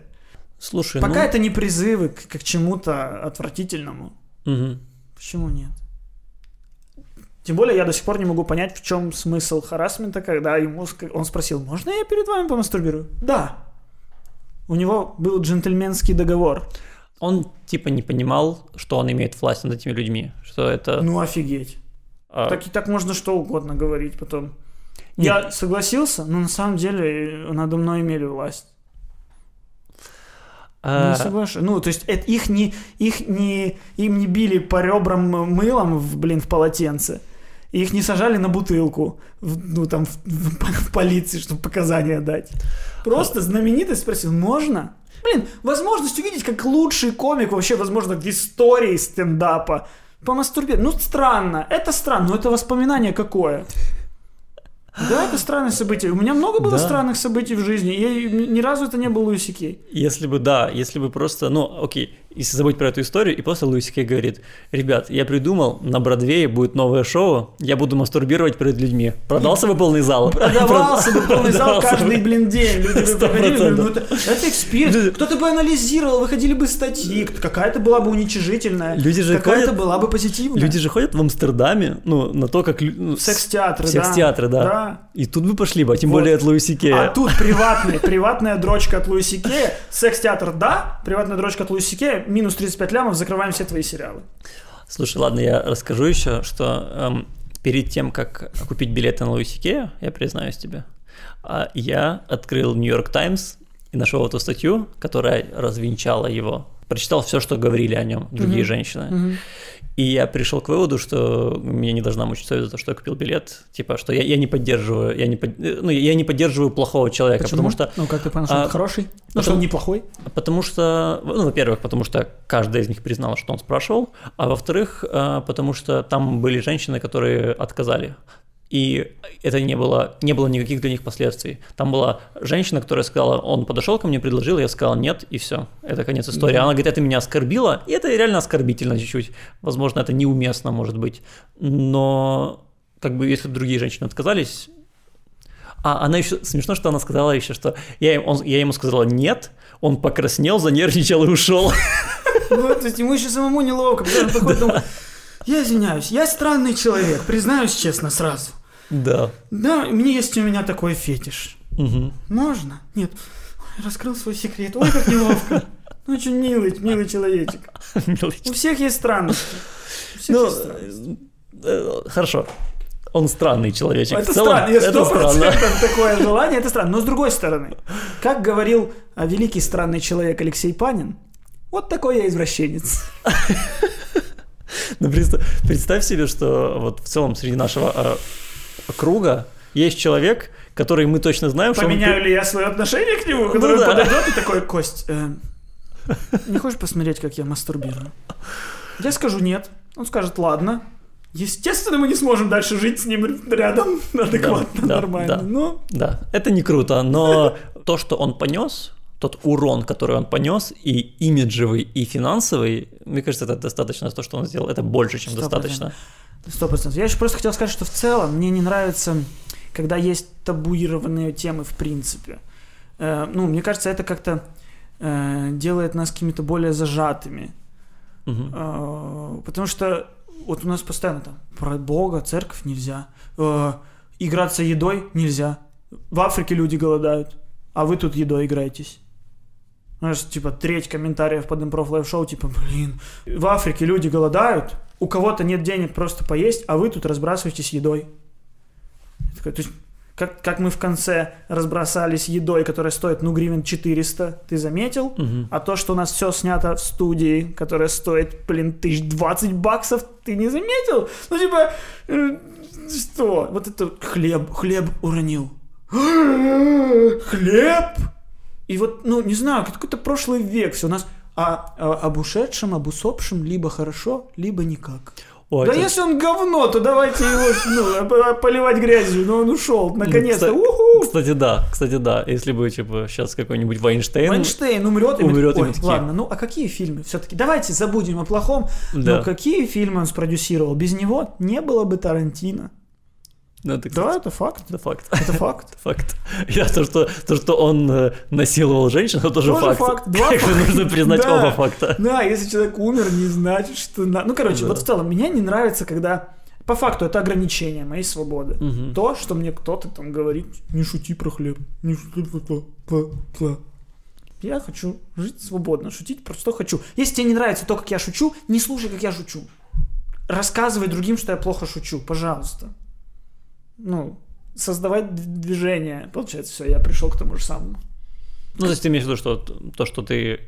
Слушай, Пока ну... это не призывы к, к чему-то отвратительному. Мгм. Почему нет? Тем более я до сих пор не могу понять, в чем смысл харасмента, когда ему он спросил, можно я перед вами помастурбирую? Да. У него был джентльменский договор. Он типа не понимал, что он имеет власть над этими людьми, что это... Ну офигеть. а, Так и так можно что угодно говорить потом. Нет. Я согласился, но на самом деле надо мной имели власть. Не соглашаюсь. Ну, то есть это их не, их не, им не били по ребрам мылом, в, блин, в полотенце. И их не сажали на бутылку, в- ну, там, в, в- в полиции, чтобы показания дать. Просто знаменитость спросил, можно? Блин, возможность увидеть, как лучший комик вообще, возможно, в истории стендапа помастурбировать. Ну, странно. Это странно, но это воспоминание какое? Да, это странное событие. У меня много было Да. странных событий в жизни, и ни разу это не был Луиси Кей. Если бы, да, если бы просто, ну, окей, если забыть про эту историю, и просто Луис Кей говорит, ребят, я придумал, на Бродвее будет новое шоу, я буду мастурбировать перед людьми. Продался бы полный зал? Продавался бы полный зал каждый, блин, день. Люди бы ну, это, experience. Кто-то бы анализировал, выходили бы статьи, какая-то была бы уничижительная, Люди же какая-то была бы позитивная. Люди же ходят в Амстердаме, ну, на то, как... ну, Секс-театры, да. Секс-театры, да. И тут бы пошли бы, а тем более от Луиси Кея. А тут приватный, приватная дрочка от Луиси Кея, секс-театр, да, приватная дрочка от Луиси Кея, минус 35 лямов, закрываем все твои сериалы. Слушай, ладно, я расскажу еще, что эм, перед тем, как купить билеты на Луиси Кея, я признаюсь тебе, а, я открыл Нью-Йорк Таймс и нашел эту статью, которая развенчала его. Прочитал все, что говорили о нем другие Мгм. женщины. И я пришел к выводу, что меня не должна мучить совесть за то, что я купил билет. Типа, что я, я не поддерживаю, я не, под- ну, я не поддерживаю плохого человека, потому что Ну, как ты понял, что а, он хороший? Ну, потому- что он неплохой? Потому что, ну, во-первых, потому что каждая из них признала, что он спрашивал, а во-вторых, э, потому что там были женщины, которые отказали. И это не было, не было никаких для них последствий. Там была женщина, которая сказала, он подошел ко мне, предложил, я сказал нет, и все. Это конец истории. Она говорит, это меня оскорбило, и это реально оскорбительно чуть-чуть. Возможно, это неуместно, может быть. Но как бы если бы другие женщины отказались, а она еще смешно, что она сказала еще, что я, он- я ему сказала нет, он покраснел, занервничал и ушел. Ну, то есть ему еще самому неловко, потому что он я извиняюсь, я странный человек, признаюсь честно сразу. Да. Да, меня есть у меня такой фетиш. Мгм. Можно? Нет. Ой, раскрыл свой секрет. Ой, как неловко. Ну, очень милый, милый человечек. У всех есть странности. Всех Ну, есть странности. э, хорошо. Он странный человечек. Это В целом, странно, это странно. такое желание, это странно. Но с другой стороны, как говорил а, великий странный человек Алексей Панин, вот такой я извращенец. Ну, представь, себе, что вот в целом среди нашего э, круга есть человек, который мы точно знаем, что он Поменяю ли я свое отношение к нему, который Ну да. подойдет и такой, Кость, э, не хочешь посмотреть, как я мастурбирую? Я скажу нет. Он скажет, ладно. Естественно, мы не сможем дальше жить с ним рядом адекватно, да, нормально. да. Но Да, это не круто, но то, что он понес, тот урон, который он понес, и имиджевый, и финансовый, мне кажется, это достаточно то, что он сделал. Это больше, чем Сто достаточно. Сто процентов. Я еще просто хотел сказать, что в целом мне не нравится, когда есть табуированные темы в принципе. Э, ну, мне кажется, это как-то э, делает нас какими-то более зажатыми. Э, потому что вот у нас постоянно там про Бога, церковь нельзя, играться едой нельзя. В Африке люди голодают, а вы тут едой играетесь. Знаешь, типа, треть комментариев под improv live шоу, типа, блин, в Африке люди голодают, у кого-то нет денег просто поесть, а вы тут разбрасываетесь едой. Такой, то есть, как, как мы в конце разбросались едой, которая стоит, ну, гривен 400, ты заметил? Мгм. А то, что у нас все снято в студии, которая стоит, блин, тысяч двадцать баксов, ты не заметил? Ну, типа, э, что? Вот это хлеб, хлеб уронил. Хлеб? И вот, ну, не знаю, какой-то прошлый век все. У нас а, а об ушедшем, об усопшем либо хорошо, либо никак. Ой, да это- если он говно, то давайте его ну, поливать грязью, но он ушел, наконец-то. кстати- Уху! Кстати, да, кстати, да. Если бы, типа, сейчас какой-нибудь Вайнштейн... Вайнштейн умрет, и умрет, и такие- ладно, ну а какие фильмы? Все-таки давайте забудем о плохом. Да. Но какие фильмы он спродюсировал? Без него не было бы Тарантино. Ну, это, Да, это факт. это факт. Это факт. Факт. Я то, что, то, что он э, насиловал женщин, это тоже, Тоже факт. факт. Два что факта. нужно признать Да. оба факта. Да, если человек умер, не значит, что... на- Ну, короче, Да. вот в целом, меня не нравится, когда... По факту, это ограничение моей свободы. Мгм. То, что мне кто-то там говорит, не шути про хлеб, не шути про то, про то». Я хочу жить свободно, шутить просто хочу. Если тебе не нравится то, как я шучу, не слушай, как я шучу. Рассказывай другим, что я плохо шучу, пожалуйста. Ну, создавать движение. Получается, все, я пришел к тому же самому. Ну, то есть ты имеешь в виду, что то, что ты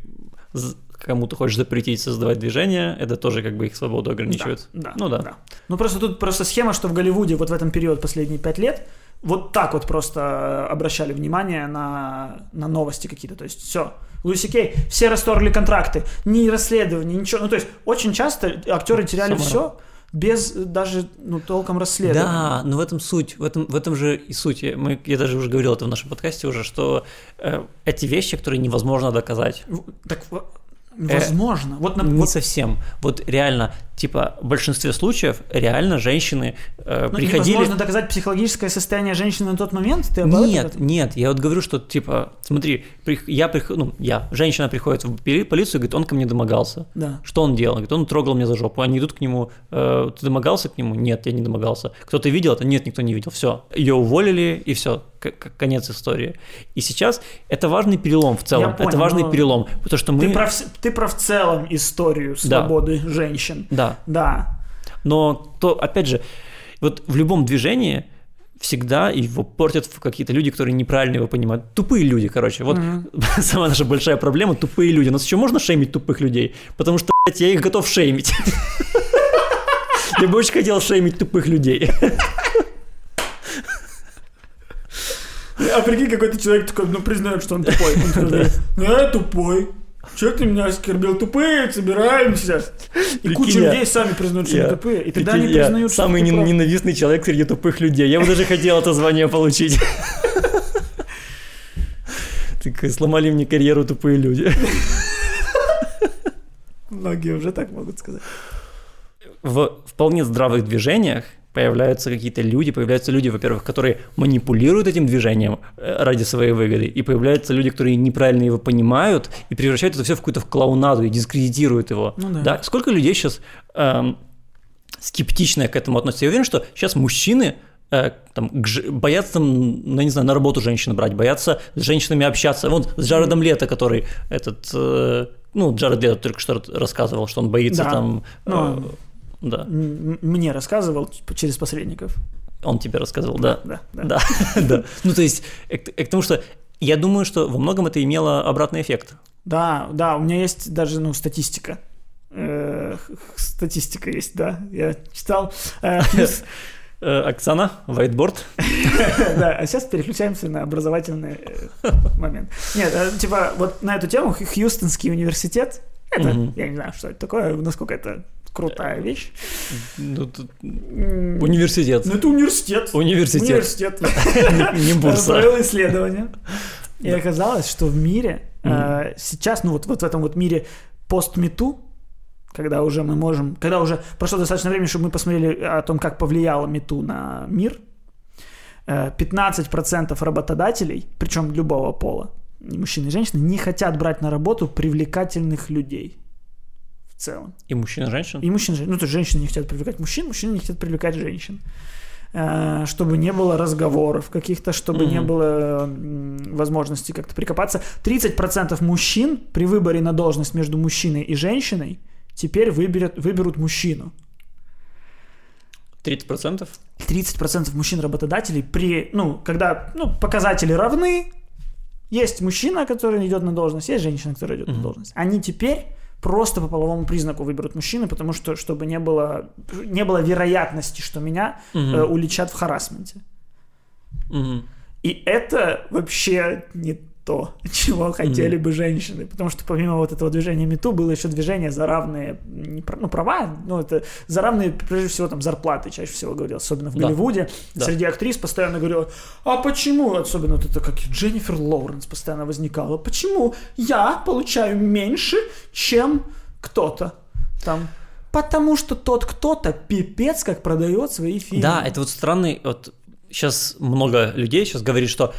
кому-то хочешь запретить создавать движение, это тоже как бы их свободу ограничивает. Да, Ну да. Ну просто тут просто схема, что в Голливуде вот в этом период последние пять лет вот так вот просто э, обращали внимание на, на новости какие-то. То есть все. Луиси Кей, все расторгли контракты, ни расследования, ничего. Ну, то есть, очень часто актеры теряли Самара. все без э, даже ну, толком расследования. Да, но в этом суть, в этом, в этом же и суть. Я- Мы, я даже уже говорил это в нашем подкасте уже, что э, эти вещи, которые невозможно доказать. Так в- возможно. вот, на- Не вот, совсем. Вот реально, типа, в большинстве случаев реально женщины э, ну, приходили... невозможно доказать психологическое состояние женщины на тот момент. Ты об этом? Нет, нет, я вот говорю, что типа, смотри, я прих- ну, я, женщина приходит в полицию и говорит, он ко мне домогался. Да. Что он делал? Говорит, он трогал меня за жопу. Они идут к нему, «Э, ты домогался к нему? Нет, я не домогался. Кто-то видел это? Нет, никто не видел. Все, ее уволили и все, конец истории. И сейчас это важный перелом в целом. Я понял, это важный но перелом, потому что мы, Ты, про, ты про в целом историю Да. свободы женщин. да, Да. Но то, опять же, вот в любом движении всегда его портят в какие-то люди, которые неправильно его понимают. Тупые люди, короче. Вот самая наша большая проблема – тупые люди. Нас еще можно шеймить тупых людей? Потому что, блядь, я их готов шеймить. Я бы очень хотел шеймить тупых людей. А прикинь, какой-то человек такой, ну, признает, что он тупой. Он такой ну, я тупой. Че ты меня оскорбил? Тупые, собираемся. И Прикинь, куча я- людей сами признают, что Я- они тупые. И тогда прикинь, они я признают, что самый нен- ненавистный человек среди тупых людей. Я бы даже хотел это звание получить. Так сломали мне карьеру тупые люди. Многие уже так могут сказать. в вполне здравых движениях появляются какие-то люди, появляются люди, во-первых, которые манипулируют этим движением э, ради своей выгоды, и появляются люди, которые неправильно его понимают и превращают это все в какую-то в клоунаду и дискредитируют его. Ну да. Сколько людей сейчас эм, скептично к этому относятся? Я уверен, что сейчас мужчины э, там, ж- боятся, ну, не знаю, на работу женщин брать, боятся с женщинами общаться. Вот с Джаредом Лето, который этот, э, ну, Джаред Лето только что рассказывал, что он боится Да. там... э, Ну, да, Мне рассказывал типа, через посредников. он тебе рассказывал, да. Да, да. Да, да. Ну, то есть, э, к к тому, что я думаю, что во многом это имело обратный эффект. Да, да, у меня есть даже, ну, статистика. Э, Статистика есть, да. Я читал. Э, Э, Оксана, whiteboard. Да, а сейчас переключаемся на образовательный э, момент. Нет, э, типа, вот на эту тему Хью- Хьюстонский университет, это, я не знаю, что это такое, насколько это крутая вещь. Ну, тут Университет. Ну, это университет. Университет. Университет. Не- бурса. Провел исследование. И оказалось, что в мире э, сейчас, ну вот, вот в этом вот мире постмету, когда уже мы можем, когда уже прошло достаточно времени, чтобы мы посмотрели о том, как повлияло мету на мир, э, 15% работодателей, причем любого пола, мужчин и женщин, не хотят брать на работу привлекательных людей в целом. И мужчин, и женщин. И мужчин, ну то есть женщины не хотят привлекать мужчин, мужчины не хотят привлекать женщин. Э, Чтобы не было разговоров каких-то, чтобы не Мгм. было возможности как-то прикопаться. 30% мужчин при выборе на должность между мужчиной и женщиной теперь выберут, выберут мужчину. 30%? 30% мужчин-работодателей при, ну, когда, ну, показатели равны, есть мужчина, который идет на должность, есть женщина, которая идет на Мгм. должность. Они теперь просто по половому признаку выберут мужчины, потому что, чтобы не было, не было вероятности, что меня Мгм. э, уличат в харасменте. Мгм. И это вообще не то, чего хотели бы женщины. Потому что помимо вот этого движения МИТУ было еще движение за равные, ну, права, ну, это за равные, прежде всего, там, зарплаты чаще всего говорил, особенно в Да. Голливуде. Да. Среди актрис постоянно говорила, а почему, особенно вот это как Дженнифер Лоуренс постоянно возникала, почему я получаю меньше, чем кто-то там. Потому что тот кто-то пипец как продает свои фильмы. Да, это вот странный, вот сейчас много людей сейчас говорит, что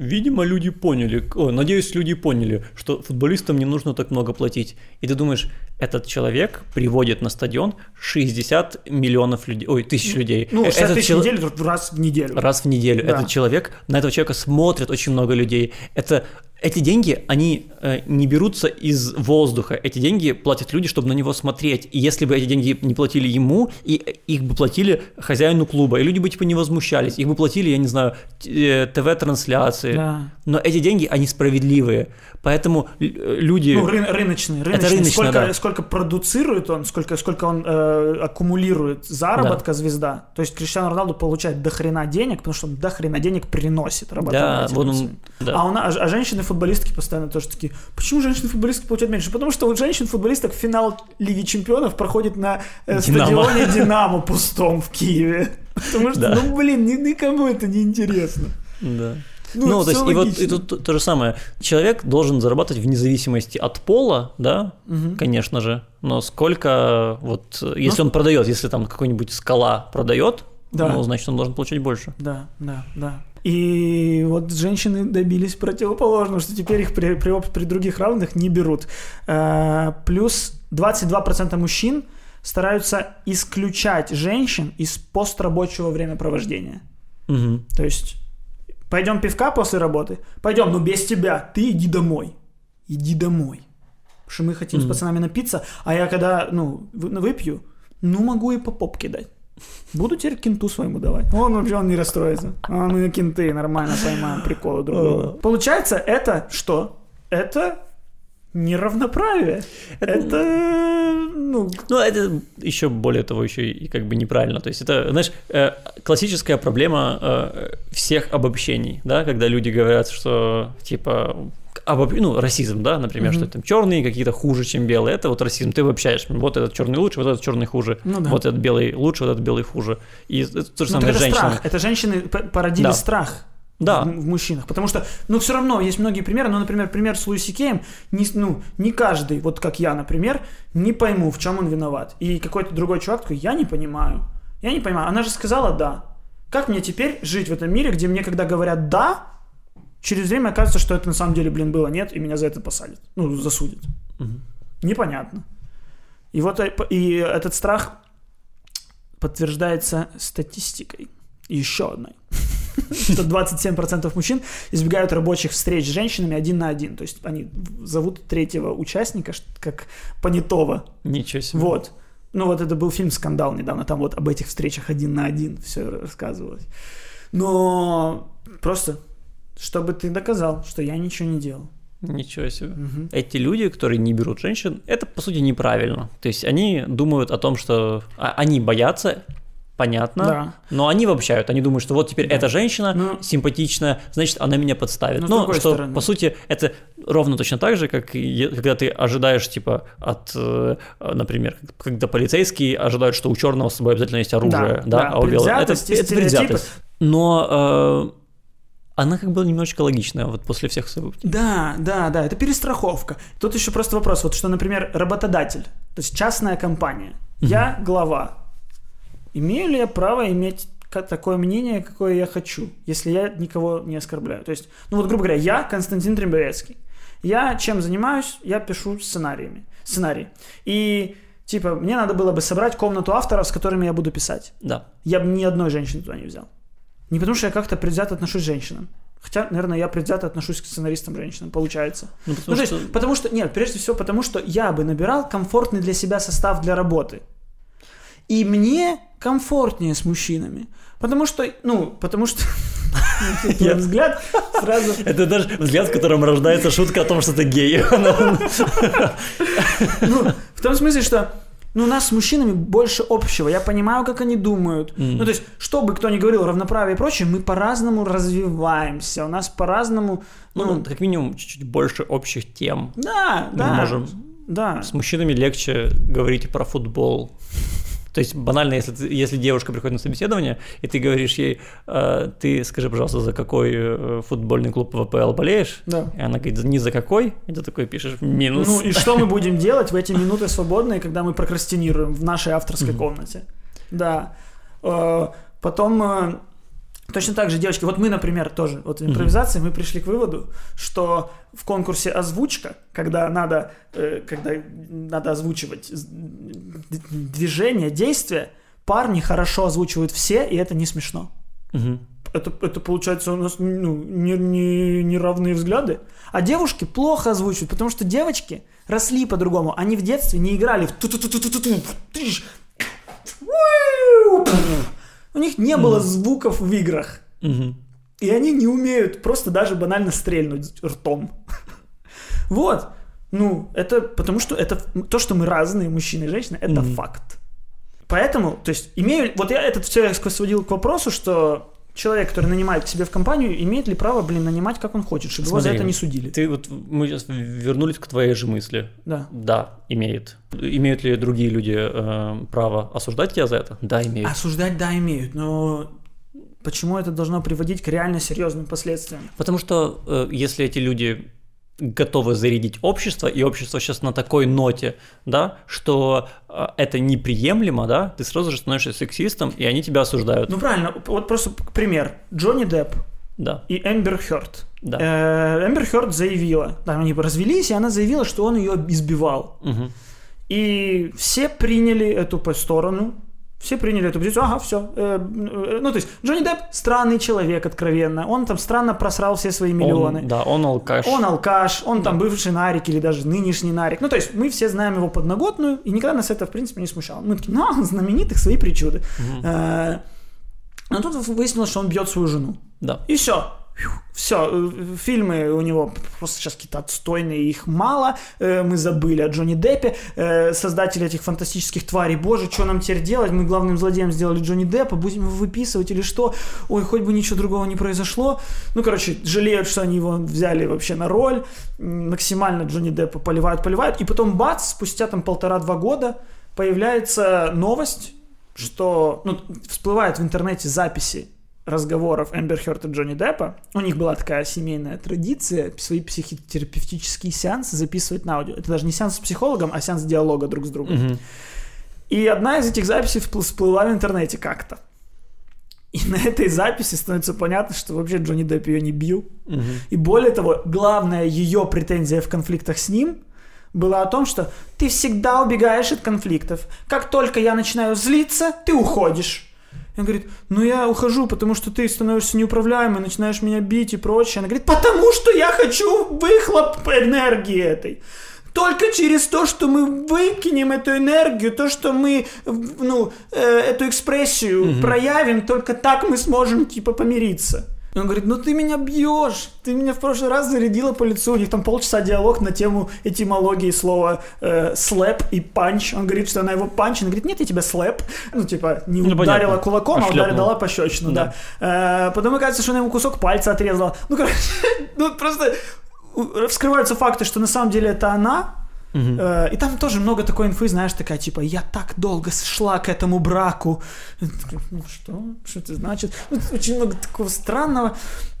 видимо люди поняли, о, надеюсь люди поняли, что футболистам не нужно так много платить. И ты думаешь, этот человек приводит на стадион 60 миллионов людей, ой, тысяч людей. Ну, Э, 60 этот тысяч чел- в неделю раз в неделю. раз в неделю. Да. Этот человек, на этого человека смотрят очень много людей. Это эти деньги, они э, не берутся из воздуха. Эти деньги платят люди, чтобы на него смотреть. И если бы эти деньги не платили ему, и э, их бы платили хозяину клуба, и люди бы типа не возмущались, их бы платили, я не знаю, э, ТВ-трансляции. Да. Но эти деньги, они справедливые. Поэтому э, люди... Ну, рын- рыночный, рыночный. рыночный, сколько, да. сколько продуцирует он, сколько, сколько он э, аккумулирует заработка звезда. То есть Криштиану Роналду получает до хрена денег, потому что он до хрена денег приносит да, работодателям вот он, да. А, у на- а женщины-футболистки постоянно тоже такие, почему женщины-футболистки получают меньше? Потому что у женщин-футболисток финал Лиги Чемпионов проходит на э, Динамо. стадионе Динамо пустом в Киеве. Потому что, Да. ну блин, ни- никому это не интересно. Да. Ну, Ну, то есть, и вот и логично. тут то, то же самое. Человек должен зарабатывать вне зависимости от пола, да, Мгм. конечно же. Но сколько вот, э, если он продает, если там какой-нибудь скала продает, Да. ну, значит, он должен получать больше. Да, да, да. И вот женщины добились противоположного, что теперь их при, при, при других равных не берут. Э, Плюс 22% мужчин стараются исключать женщин из пострабочего времяпровождения. Мгм. То есть пойдем пивка после работы, пойдем, но без тебя, ты иди домой, иди домой. Потому что мы хотим с Мгм. пацанами напиться, а я когда, ну, вы- выпью, ну, могу и по попке дать. Буду теперь кенту своему давать. Он вообще он не расстроится. А мы кенты нормально поймаем приколы друг друга. Получается, это что? Это неравноправие. Это, ну, Ну, это еще более того, еще и как бы неправильно. То есть это, знаешь, э, классическая проблема э, всех обобщений, да, когда люди говорят, что типа обоб... ну, расизм, да, например, Мгм. что там черные какие-то хуже, чем белые. Это вот расизм. Ты обобщаешь. Вот этот черный лучше, вот этот черный хуже. Ну да. Вот этот белый лучше, вот этот белый хуже. И это то же ну, самое это страх. Это женщины породили Да. страх. Да. в, в мужчинах. Потому что, ну, все равно есть многие примеры. Ну, например, пример с Луиси Кеем. Не, ну, не каждый, вот как я, например, не пойму, в чем он виноват. И какой-то другой чувак такой, я не понимаю. Я не понимаю. Она же сказала «да». Как мне теперь жить в этом мире, где мне, когда говорят «да», через время оказывается, что это на самом деле, блин, было «нет», и меня за это посадят. Ну, засудят. Мгм. Непонятно. И вот э, и этот страх подтверждается статистикой. Еще одной. Что 27% мужчин избегают рабочих встреч с женщинами один на один. То есть они зовут третьего участника как понятого. Ничего себе. Вот. Ну вот это был фильм «Скандал» недавно, там вот об этих встречах один на один все рассказывалось. Но просто, чтобы ты доказал, что я ничего не делал. Ничего себе. Мгм. Эти люди, которые не берут женщин, это по сути неправильно. То есть они думают о том, что а, они боятся, понятно, Да. но они обобщают. Они думают, что вот теперь Да. эта женщина Ну. симпатичная, значит, она меня подставит. Но с Но что, стороны- по сути, это ровно точно так же, как и когда ты ожидаешь, типа, от, э, например, когда полицейские ожидают, что у черного с собой обязательно есть оружие, да, да, а у белого... Это, это предвзятость. Но э, она как бы немножечко логичная вот после всех событий. Да, да, да, это перестраховка. Тут еще просто вопрос, вот что, например, работодатель, то есть частная компания, я глава, имею ли я право иметь такое мнение, какое я хочу, если я никого не оскорбляю? То есть, ну вот, грубо говоря, я Константин Трембовецкий, я чем занимаюсь? Я пишу сценариями, сценарии. И типа мне надо было бы собрать комнату авторов, с которыми я буду писать. Да. Я бы ни одной женщины туда не взял. Не потому, что я как-то предвзято отношусь к женщинам. Хотя, наверное, я предвзято отношусь к сценаристам женщинам, получается. Ну, Ну, потому то что... есть, потому что, нет, прежде всего, потому что я бы набирал комфортный для себя состав для работы. И мне комфортнее с мужчинами. Потому что, ну, потому что... Я- взгляд сразу... Это даже взгляд, в котором рождается шутка о том, что ты гей. Ну, в том смысле, что Ну, у нас с мужчинами больше общего. Я понимаю, как они думают. Мгм. Ну, то есть, что бы кто ни говорил, равноправие и прочее, мы по-разному развиваемся. У нас по-разному... Ну, Ну, как минимум, чуть-чуть больше общих тем. да, Мы да. можем Да. С мужчинами легче говорить про футбол. То есть банально, если, ты- если девушка приходит на собеседование, и ты говоришь ей, «Э, ты скажи, пожалуйста, за какой э, футбольный клуб в АПЛ болеешь? Да. И она говорит, ни за какой, и ты такой пишешь минус. Ну и что мы будем делать в эти минуты свободные, когда мы прокрастинируем в нашей авторской комнате? Да. Э, Потом э, точно так же, девочки, вот мы, например, тоже, вот в импровизации мы пришли к выводу, что в конкурсе озвучка, когда надо, э, когда надо озвучивать движение, действия, парни хорошо озвучивают все, и это не смешно. Мгм. Это, это получается у нас ну, не, не, неравные взгляды. А девушки плохо озвучивают, потому что девочки росли по-другому. Они в детстве не играли в У них не было Мгм. звуков в играх. Мгм. И они не умеют просто даже банально стрельнуть ртом. Вот. Ну, это потому что это то, что мы разные, мужчины и женщины, это Мгм. факт. Поэтому, то есть, имею, вот я этот все сводил к вопросу, что человек, который нанимает к себе в компанию, имеет ли право, блин, нанимать, как он хочет, чтобы его за Смотри, это не судили. Ты вот, мы сейчас вернулись к твоей же мысли. Да. Да, имеет. Имеют ли другие люди э, право осуждать тебя за это? Да, имеют. Осуждать, да, имеют, но почему это должно приводить к реально серьезным последствиям? Потому что э, если эти люди готовы зарядить общество, и общество сейчас на такой ноте, да, что э, это неприемлемо, да, ты сразу же становишься сексистом, и они тебя осуждают. Ну, правильно, вот просто пример. Джонни Депп Да, и Эмбер Хёрд. да. Э, Эмбер Хёрд заявила, там они развелись, и она заявила, что он ее избивал. Мгм. И все приняли эту сторону, все приняли эту позицию, ага, все. ну, то есть, Джонни Депп странный человек, откровенно. Он там странно просрал все свои миллионы. Он, да, он алкаш. Он алкаш, он там бывший нарик или даже нынешний нарик. Ну, то есть, мы все знаем его подноготную, и никогда нас это, в принципе, не смущало. Мы такие, ну, знаменитых свои причуды. Э, Но тут выяснилось, что он бьет свою жену. Да. И все. Все, фильмы у него просто сейчас какие-то отстойные, их мало. Э, Мы забыли о Джонни Деппе, э, создатели этих фантастических тварей. Боже, что нам теперь делать? Мы главным злодеем сделали Джонни Деппа, будем его выписывать или что? Ой, хоть бы ничего другого не произошло. Ну, короче, жалеют, что они его взяли вообще на роль. Максимально Джонни Деппа поливают, поливают. И потом бац, спустя там полтора-два года появляется новость, что ну, всплывают в интернете записи разговоров Эмбер Хёрд и Джонни Деппа. У них была такая семейная традиция свои психотерапевтические сеансы записывать на аудио. Это даже не сеанс с психологом, а сеанс диалога друг с другом. Мгм. И одна из этих записей всплыла в интернете как-то. И на этой записи становится понятно, что вообще Джонни Депп ее не бил. Мгм. И более того, главная ее претензия в конфликтах с ним была о том, что ты всегда убегаешь от конфликтов. Как только я начинаю злиться, ты уходишь. И он говорит, ну я ухожу, потому что ты становишься неуправляемой, начинаешь меня бить и прочее. Она говорит, потому что я хочу выхлоп энергии этой. Только через то, что мы выкинем эту энергию, то, что мы, ну, э, эту экспрессию проявим, только так мы сможем, типа, помириться. И он говорит, ну ты меня бьешь, ты меня в прошлый раз зарядила по лицу. У них там полчаса диалог на тему этимологии слова э, slap и punch. Он говорит, что она его punch. Она говорит, нет, я тебя slap. Ну, типа, не Ну, ударила понятно. кулаком, а Пошлепнула. ударила, пощечину, да. Э, потом оказывается, что она ему кусок пальца отрезала. Ну, короче, ну просто вскрываются факты, что на самом деле это она, Э, И там тоже много такой инфы, знаешь, такая, типа, я так долго шла к этому браку. Ну что? Что это значит? Ну, Очень много такого странного.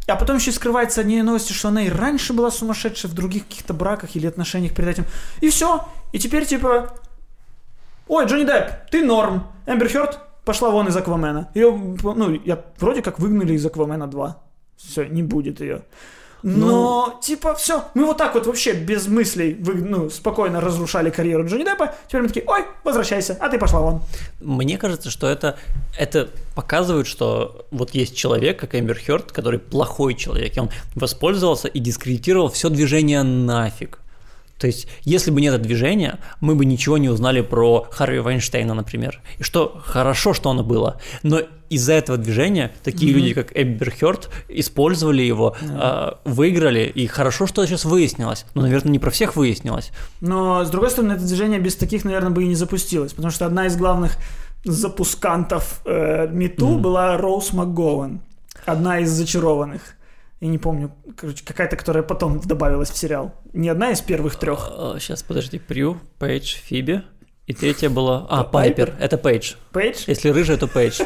А потом еще скрывается одни новости, что она и раньше была сумасшедшей в других каких-то браках или отношениях перед этим. И все. И теперь, типа, ой, Джонни Депп, ты норм. Эмбер Хёрд пошла вон из Аквамена. Ее, ну, я вроде как выгнали из Аквамена 2. Все, не будет ее. Но, типа, все, мы вот так вот вообще без мыслей, вы, ну, спокойно разрушали карьеру Джонни Деппа. Теперь мы такие, ой, возвращайся, а ты пошла вон. Мне кажется, что это, это показывает, что вот есть человек, как Эмбер Хёрд, который плохой человек, и он воспользовался и дискредитировал все движение нафиг. То есть, если бы не это движение, мы бы ничего не узнали про Харви Вайнштейна, например. И что хорошо, что оно было. Но из-за этого движения такие mm-hmm. люди, как Эббер Хёрд, использовали его, mm-hmm. э, выиграли, и хорошо, что это сейчас выяснилось. Но, наверное, не про всех выяснилось. Но, с другой стороны, это движение без таких, наверное, бы и не запустилось, потому что одна из главных запускантов э, МИТУ mm-hmm. была Роуз МакГоwan, одна из зачарованных. Я не помню, короче, какая-то, которая потом добавилась в сериал. Не одна из первых трех. Сейчас, подожди, Прю, Пейдж, Фиби. И третья была... А, Пайпер. Это Пейдж. Пейдж? Если рыжая, то Пейдж.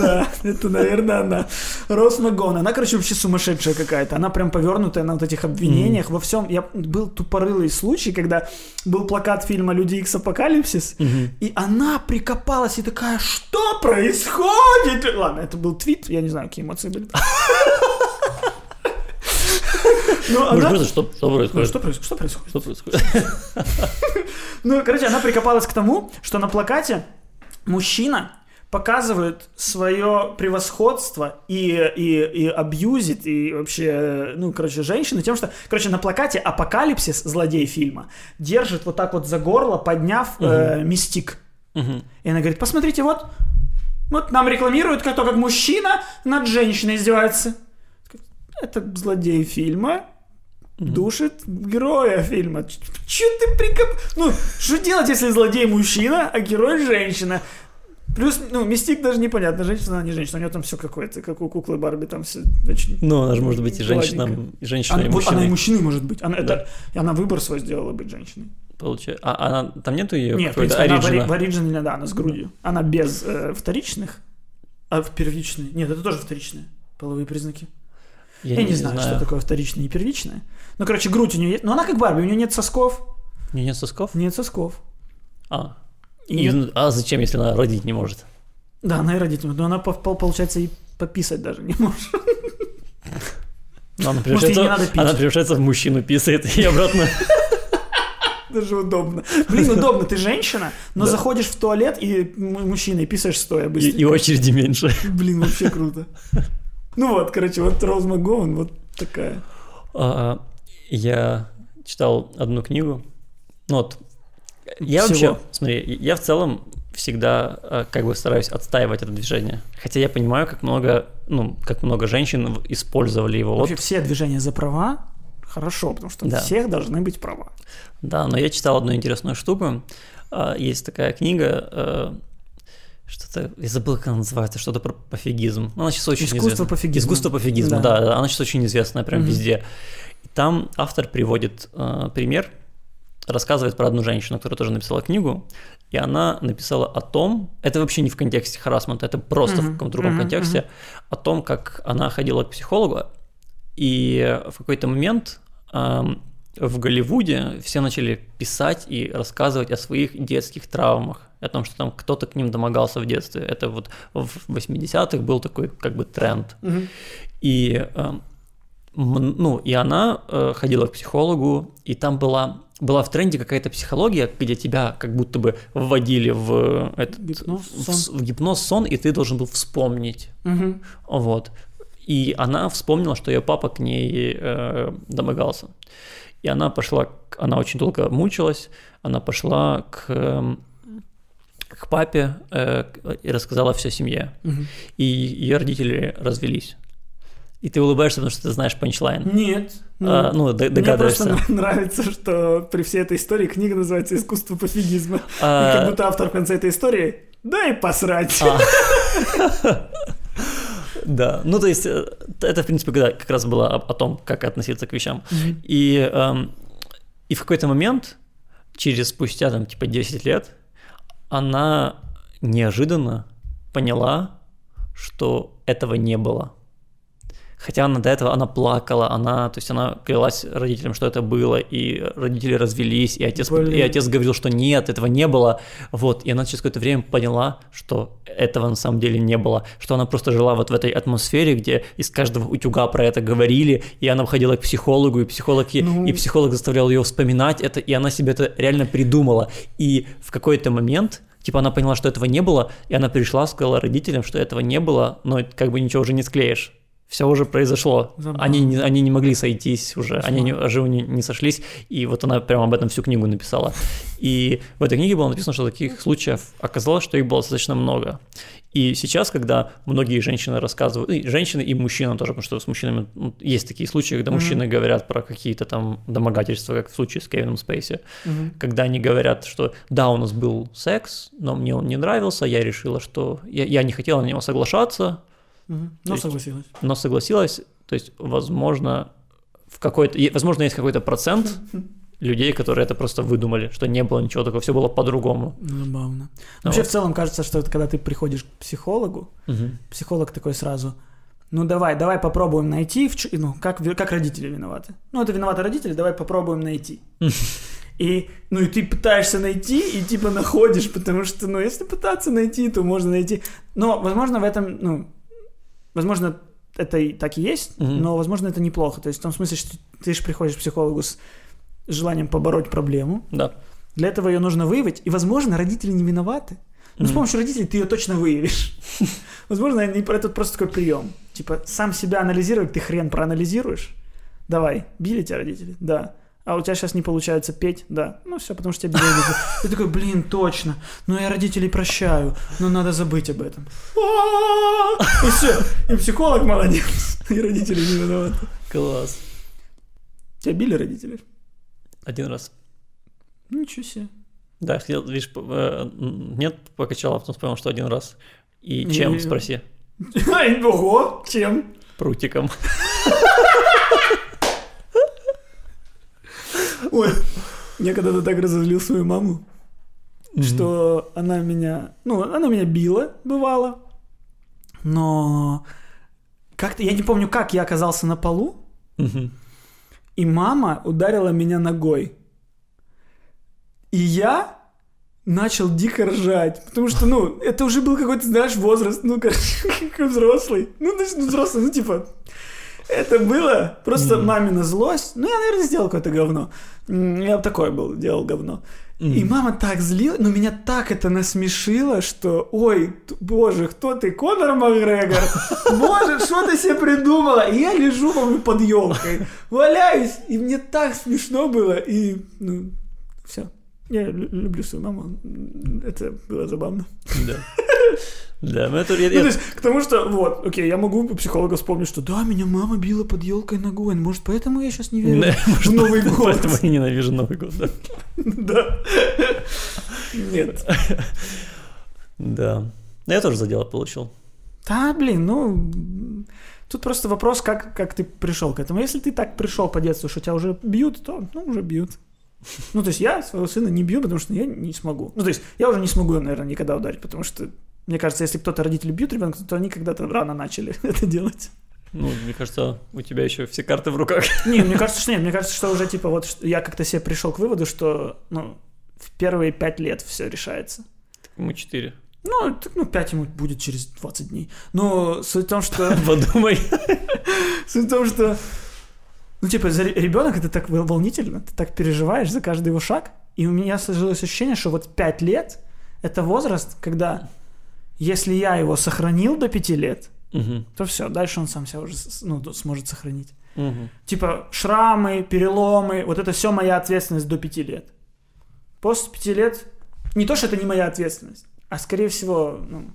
Да, это, наверное, она. Рос Магон. Она, короче, вообще сумасшедшая какая-то. Она прям повернутая на вот этих обвинениях во всем. Я был тупорылый случай, когда был плакат фильма «Люди Икс Апокалипсис», и она прикопалась и такая, что происходит? Ладно, это был твит, я не знаю, какие эмоции были. Ну, она... Что, что происходит? Ну, что происходит? Что происходит? Что происходит? ну, короче, она прикопалась к тому, что на плакате мужчина показывают свое превосходство и, и, и абьюзит, и вообще, ну, короче, женщины тем, что, короче, на плакате «Апокалипсис», злодей фильма, держит вот так вот за горло, подняв угу. э, мистик. Угу. И она говорит, посмотрите, вот, вот нам рекламируют, как то, как мужчина над женщиной издевается. Это злодей фильма, душит героя фильма. Че ты прикоп... Ну, что делать, если злодей мужчина, а герой женщина? Плюс, ну, Мистик даже непонятно, женщина, она не женщина, у нее там все какое-то, как у куклы Барби, там все очень... Ну, она же может быть и женщина, и женщина, она, и мужчина. Она и мужчиной может быть, она, да. это, она выбор свой сделала быть женщиной. Получается. А она, там нету ее Нет, в принципе, она в, оригинале, да, она с грудью. Она без э, вторичных, а в первичные. Нет, это тоже вторичные половые признаки. Я, Я не, не знаю, знаю, что такое вторичное и первичное. Ну, короче, грудь у нее есть. Но она как Барби, у нее нет сосков. У нее нет сосков? Нет сосков. А, и... И, а зачем, если она родить не может? Да, она и родить не может. Но она, получается, и пописать даже не может. Но она превращается, Может, она превращается в мужчину, писает и обратно. Даже удобно. Блин, удобно, ты женщина, но да. заходишь в туалет и мужчина, и писаешь стоя быстро. И, и очереди меньше. Блин, вообще круто. Ну вот, короче, вот Роуз МакГоуэн вот такая. А, я читал одну книгу, ну вот я Всего. вообще, смотри, я в целом всегда э, как бы стараюсь отстаивать это движение. Хотя я понимаю, как много, ну, как много женщин использовали его. Вообще вот. все движения за права хорошо, потому что да. у всех должны быть права. Да, но я читал одну интересную штуку. А, есть такая книга, э, что-то, я забыл, как она называется, что-то про пофигизм. Она сейчас очень Искусство известна. пофигизма. Искусство пофигизма, да. да, она сейчас очень известная прям угу. везде. И там автор приводит э, пример – рассказывает про одну женщину, которая тоже написала книгу, и она написала о том, это вообще не в контексте харасмента, это просто mm-hmm. в каком-то другом mm-hmm. контексте, mm-hmm. о том, как она ходила к психологу, и в какой-то момент эм, в Голливуде все начали писать и рассказывать о своих детских травмах, о том, что там кто-то к ним домогался в детстве. Это вот в 80-х был такой как бы тренд. Mm-hmm. И э, ну, и она э, ходила к психологу, и там была была в тренде какая-то психология, где тебя как будто бы вводили в этот гипноз, сон. В, в гипноз сон, и ты должен был вспомнить. Угу. Вот. И она вспомнила, что ее папа к ней э, домогался. И она пошла, она очень долго мучилась, она пошла к, э, к папе э, и рассказала все семье. Угу. И ее родители развелись. И ты улыбаешься, потому что ты знаешь панчлайн. Нет. А, ну, догадываешься. Мне просто нравится, что при всей этой истории книга называется «Искусство пофигизма». А... И как будто автор в конце этой истории «Да и посрать». А. Да, ну то есть э, это, в принципе, когда как раз было о, о том, как относиться к вещам. Mm-hmm. И, эм, и в какой-то момент, через спустя там типа 10 лет, она неожиданно поняла, что этого не было. Хотя она до этого, она плакала, она, то есть она клялась родителям, что это было, и родители развелись, и отец, и отец говорил, что нет, этого не было, вот, и она через какое-то время поняла, что этого на самом деле не было, что она просто жила вот в этой атмосфере, где из каждого утюга про это говорили, и она выходила к психологу, и психолог, ну... и психолог заставлял ее вспоминать это, и она себе это реально придумала, и в какой-то момент Типа она поняла, что этого не было, и она пришла, сказала родителям, что этого не было, но как бы ничего уже не склеишь все уже произошло. Забавно. Они, не- они не могли сойтись уже, они не, живы не, не сошлись, и вот она прямо об этом всю книгу написала. И в этой книге было написано, что таких случаев оказалось, что их было достаточно много. И сейчас, когда многие женщины рассказывают, и женщины и мужчины тоже, потому что с мужчинами ну, есть такие случаи, когда Мгм. мужчины говорят про какие-то там домогательства, как в случае с Кевином Спейси, Мгм. когда они говорят, что да, у нас был секс, но мне он не нравился, я решила, что я, я не хотела на него соглашаться, То Ну, есть- согласилась. но согласилась, то есть, возможно, в какой-то, возможно, есть какой-то процент людей, которые это просто выдумали, что не было ничего такого, все было по-другому. Забавно. Ну Вообще, вот. в целом, кажется, что это когда ты приходишь к психологу, Мгм. психолог такой сразу, ну давай, давай попробуем найти, в ну, как, как родители виноваты. Ну, это виноваты родители, давай попробуем найти. И, ну, и ты пытаешься найти, и типа находишь, потому что, ну, если пытаться найти, то можно найти. Но, возможно, в этом, ну, возможно, это и так и есть, Мгм. но, возможно, это неплохо. То есть в том смысле, что ты же приходишь к психологу с желанием побороть проблему, Да. для этого ее нужно выявить, и, возможно, родители не виноваты. Но с Мгм. помощью родителей ты ее точно выявишь. Возможно, это просто такой прием. Типа, сам себя анализировать, ты хрен проанализируешь. Давай, били тебя родители? Да. А у тебя сейчас не получается петь? Да. Ну все, потому что тебя родители. Ты такой, блин, точно. Ну я родителей прощаю, но надо забыть об этом. И все. И психолог молодец. И родители не виноваты. Класс. Тебя били родители? Один раз. Ничего себе. Да, хотел, видишь, э, нет, покачала, а потом вспомнил, что один раз. И чем, спроси. Ого, чем? Прутиком. Ой, я когда-то так разозлил свою маму, что она меня, ну, она меня била, бывало, но как-то, я не помню, как я оказался на полу, Мгм. и мама ударила меня ногой. И я начал дико ржать, потому что, ну, это уже был какой-то, знаешь, возраст, ну, короче, какой взрослый, ну, есть, ну, взрослый, ну, типа, это было просто Мгм. мамина злость. Ну, я, наверное, сделал какое-то говно. Я такой был, делал говно. И мама так злила, но меня так это насмешило, что, ой, боже, кто ты, Конор Макгрегор? Боже, что ты себе придумала? И я лежу, по под елкой, валяюсь, и мне так смешно было, и, ну, все. Я лю- люблю свою маму, это было забавно. Да. Да, ну это... я- Ну, то есть, к тому, что, вот, окей, я могу у психолога вспомнить, что да, меня мама била под елкой ногой, может, поэтому я сейчас не верю Да, в Новый год. Поэтому я ненавижу Новый год, да. Да. Нет. Да. Я тоже за дело получил. Да, блин, ну, тут просто вопрос, как, как ты пришел к этому. Если ты так пришел по детству, что тебя уже бьют, то, ну, уже бьют. Ну, то есть я своего сына не бью, потому что я не смогу. Ну, то есть я уже не смогу, наверное, никогда ударить, потому что, мне кажется, если кто-то родители бьют ребенка, то они когда-то рано начали это делать. Ну, мне кажется, у тебя еще все карты в руках. Не, мне кажется, что нет, мне кажется, что уже, типа, вот я как-то себе пришел к выводу, что, ну, в первые пять лет все решается. Мы четыре. Ну, так, ну, 5 ему будет через 20 дней. Но суть в том, что... Подумай. Суть в том, что... Ну, типа, за ребенок это так вол- волнительно, ты так переживаешь за каждый его шаг. И у меня сложилось ощущение, что вот 5 лет – это возраст, когда если я его сохранил до 5 лет, Мгм. то все, дальше он сам себя уже ну, сможет сохранить. Мгм. Типа, шрамы, переломы, вот это все моя ответственность до 5 лет. После 5 лет, не то, что это не моя ответственность, а скорее всего, ну,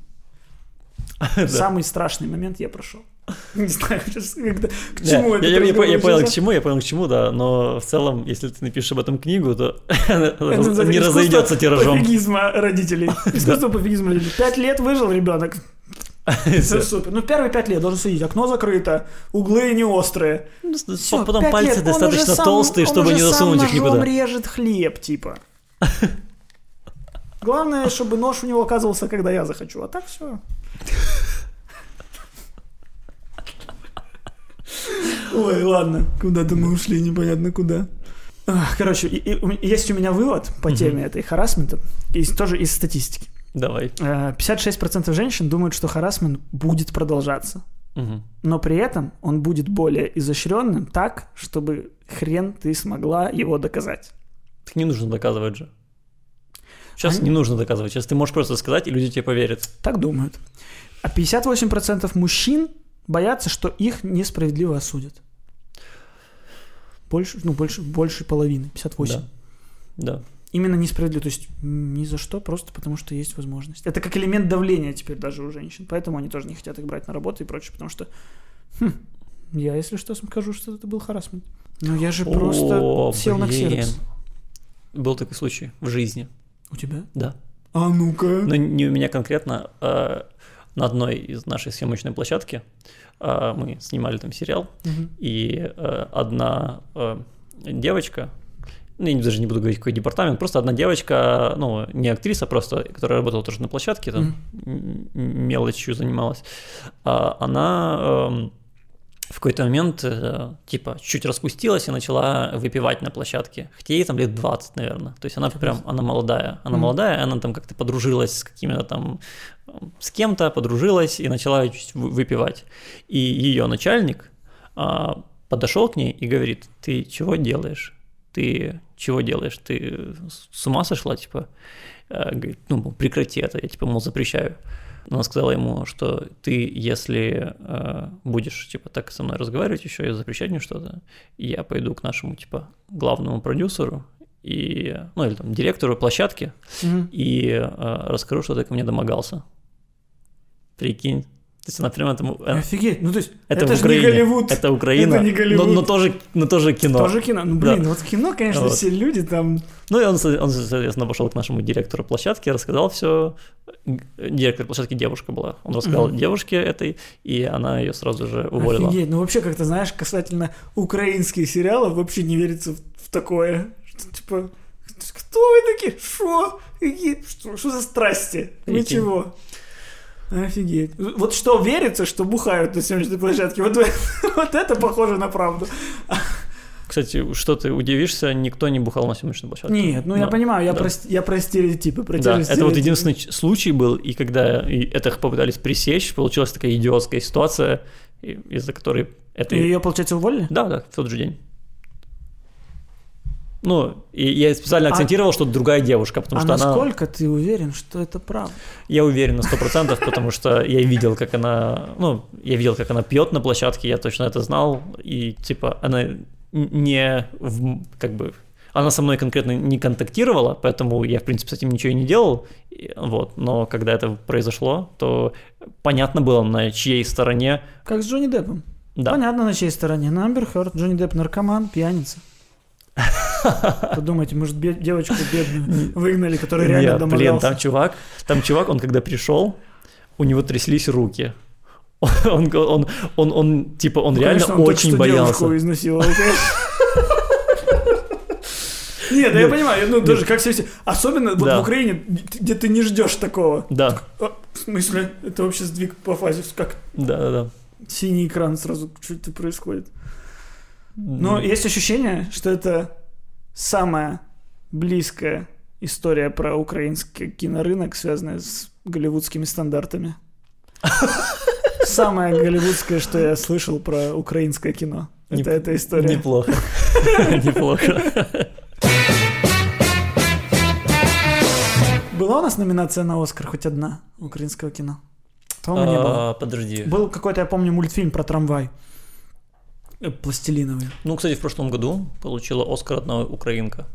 самый страшный момент я прошел. Не знаю, сейчас когда, к Да, чему я, это я- я по- я понял, к чему, я понял, к чему, да, но в целом, если ты напишешь об этом книгу, то Это не разойдется тиражом. пофигизма родителей. Искусство пофигизма родителей. Пять лет выжил ребенок. Все супер. Ну, первые пять лет должен судить. Окно закрыто, углы не острые. Ну, Всё, Потом пальцы лет, он достаточно сам- толстые, он чтобы не сам засунуть их никуда. режет хлеб, типа. Главное, чтобы нож у него оказывался, когда я захочу. А так все. Ой, ладно, куда-то мы ушли, непонятно куда. Короче, и- и есть у меня вывод по теме этой харасмента, из, тоже из статистики. Давай. Э, 56% женщин думают, что харасмент будет продолжаться, Мгм. но при этом он будет более изощренным так, чтобы хрен ты смогла его доказать. Так не нужно доказывать же. Сейчас Они- не нужно доказывать. Сейчас ты можешь просто сказать, и люди тебе поверят. Так думают. А 58% мужчин боятся, что их несправедливо осудят. Больше, ну, больше, больше половины, 58. Да. Да. Именно несправедливо, то есть ни за что, просто потому что есть возможность. Это как элемент давления теперь даже у женщин, поэтому они тоже не хотят их брать на работу и прочее, потому что хм, я, если что, скажу, что это был харасмент. Но я же просто О, сел на блин. ксерокс. Был такой случай в жизни. У тебя? Да. А ну-ка. Но не у меня конкретно. а на одной из нашей съемочной площадки а, мы снимали там сериал, Мгм. и э, одна э, девочка, ну, я даже не буду говорить, какой департамент, просто одна девочка, ну, не актриса, просто, которая работала тоже на площадке, там, м- мелочью занималась, а, она эм, в какой-то момент, э, типа, чуть распустилась и начала выпивать на площадке. Хотя ей там лет 20, наверное. То есть она прям, она молодая. Она Мгм. молодая, она там как-то подружилась с какими-то там, э, с кем-то подружилась и начала чуть выпивать. И ее начальник а, подошел к ней и говорит, ты чего делаешь? Ты чего делаешь? Ты с ума сошла, типа? Э, Говорит, ну, прекрати это, я, типа, мол, запрещаю. Она сказала ему, что ты, если э, будешь, типа, так со мной разговаривать еще и запрещать мне что-то, я пойду к нашему, типа, главному продюсеру и, ну, или там, директору площадки Мгм. и э, расскажу, что ты ко мне домогался. Прикинь. То есть она прямо этому... э, Офигеть, ну то есть это, это, же Украине. не Голливуд. Это Украина. Это не Голливуд. Но, но тоже, но тоже кино. Тоже кино. Ну блин, Да. вот кино, конечно, Вот. все люди там. Ну и он, он, соответственно, пошел к нашему директору площадки, рассказал все. Директор площадки девушка была. Он рассказал Мгм. девушке этой, и она ее сразу же уволила. Офигеть, ну вообще как-то, знаешь, касательно украинских сериалов вообще не верится в, в такое. Что, типа, кто вы такие? Шо? Какие- Что, что за страсти? Вы Прикинь. чего? Офигеть. Вот что верится, что бухают на съемочной площадке, вот, вот это похоже на правду. Кстати, что ты удивишься, никто не бухал на съемочной площадке. Нет, ну я Да. понимаю, я, да. про, я про стереотипы, про Да, это вот единственный случай был, и когда и это попытались пресечь, получилась такая идиотская ситуация, из-за которой это... И ее, получается, уволили? Да, да, в тот же день. Ну, и я специально А- акцентировал, что другая девушка, потому а что она... насколько ты уверен, что это правда? Я уверен на сто процентов, потому что я видел, как она, ну, я видел, как она пьет на площадке, я точно это знал, и типа она не, в, как бы, она со мной конкретно не контактировала, поэтому я, в принципе, с этим ничего и не делал, вот, но когда это произошло, то понятно было, на чьей стороне, Как с Джонни Деппом. да, Понятно, на чьей стороне. На Амбер Хёрд, Джонни Депп наркоман, пьяница. Подумайте, может, бе- девочку бедную выгнали, которая реально блин, домогался. там чувак, там чувак, он когда пришел, у него тряслись руки. Он, он, он, он, типа, он Ну, реально конечно, он очень боялся. изнасиловал. Нет, да я понимаю, ну тоже как все. Особенно вот в Украине, где ты не ждешь такого. Да, А, В смысле, это вообще сдвиг по фазе, как да, да, да. синий экран сразу что-то происходит. Но есть ощущение, что это самая близкая история про украинский кинорынок, связанная с голливудскими стандартами. Самое голливудское, что я слышал про украинское кино. Это Неп- эта история. Неплохо. Неплохо. Была у нас номинация на Оскар хоть одна украинского кино? По-моему, не было. А, Подожди. Был какой-то, я помню, мультфильм про трамвай. Э, Пластилиновый. Ну, кстати, в прошлом году получила Оскар одна украинка.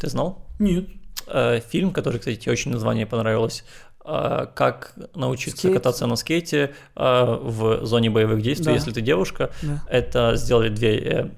Ты знал? Нет. Э, Фильм, который, кстати, тебе очень название понравилось. э, Как научиться Скейт. кататься на скейте в зоне боевых действий, Да. если ты девушка. Да. Это сделали две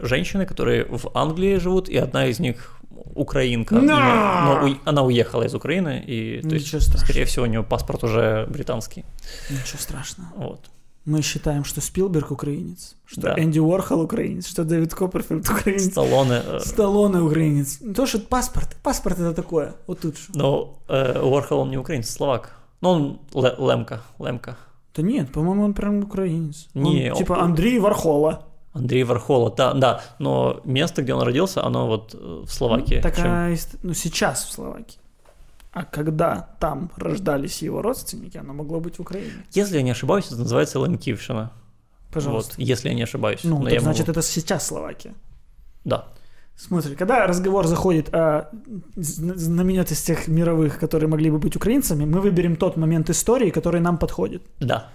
женщины, которые в Англии живут, и одна из них украинка. Но! Но, уй- она уехала из Украины, и то есть, Ничего страшного. скорее всего, у нее паспорт уже британский. Ничего страшного. Вот. Мы считаем, что Спилберг украинец, что Да. Энди Уорхол украинец, что Дэвид Копперфильд украинец, Сталлоне. э, Сталлоне украинец. То, что паспорт. Паспорт это такое. Вот тут же. Но э, Уорхол он не украинец, словак. Ну, он Ле- Лемка, Лемка. Да нет, по-моему, он прям украинец. Не, он- типа Андрей Вархола. Андрей Вархола, да, да, но место, где он родился, оно вот э, в Словакии. Так, Чем- а, ист- ну, сейчас в Словакии. А когда там рождались его родственники, оно могло быть в Украине. Если я не ошибаюсь, это называется Лемкившина. Пожалуйста. Вот, если я не ошибаюсь. Ну, Но так я могу- значит, это сейчас Словакия. Да. Смотри, когда разговор заходит о зн- знаменитостях мировых, которые могли бы быть украинцами, мы выберем тот момент истории, который нам подходит. Да.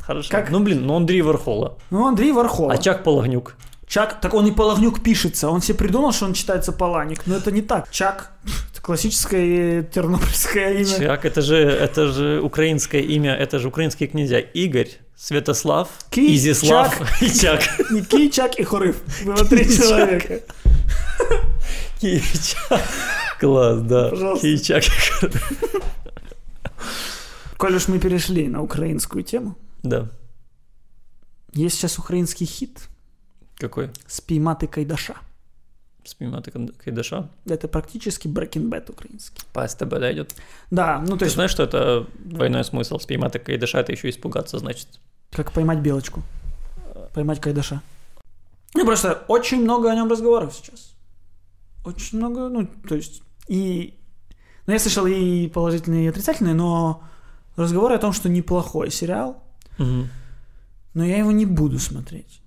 Хорошо. Как- Ну, блин, ну Андрей Вархола. Ну, Андрей Вархола. А Чак Палагнюк. Чак, так он и Палагнюк пишется. Он себе придумал, что он читается Паланик, но это не так. Чак, это классическое тернопольское имя. Чак, это же, это же украинское имя, это же украинские князья. Игорь, Святослав, Ки- Изислав Чак. и Чак. Не Ки, Чак и Хурыв. Было три человека. Ки- Чак. Класс, да. Пожалуйста. Ки- Чак. Коль уж мы перешли на украинскую тему, Да. есть сейчас украинский хит Какой? «Спіймати кайдаша». Спиматы Кайдаша. Это практически Breaking Bad украинский. По СТБ дойдет. Да, ну то Ты есть знаешь, что это двойной смысл? Спиматы Кайдаша это еще испугаться, значит. как поймать белочку. Поймать кайдаша. Ну просто очень много о нем разговоров сейчас. Очень много, ну то есть и... Ну я слышал и положительные, и отрицательные, но разговоры о том, что неплохой сериал, Мгм. но я его не буду смотреть.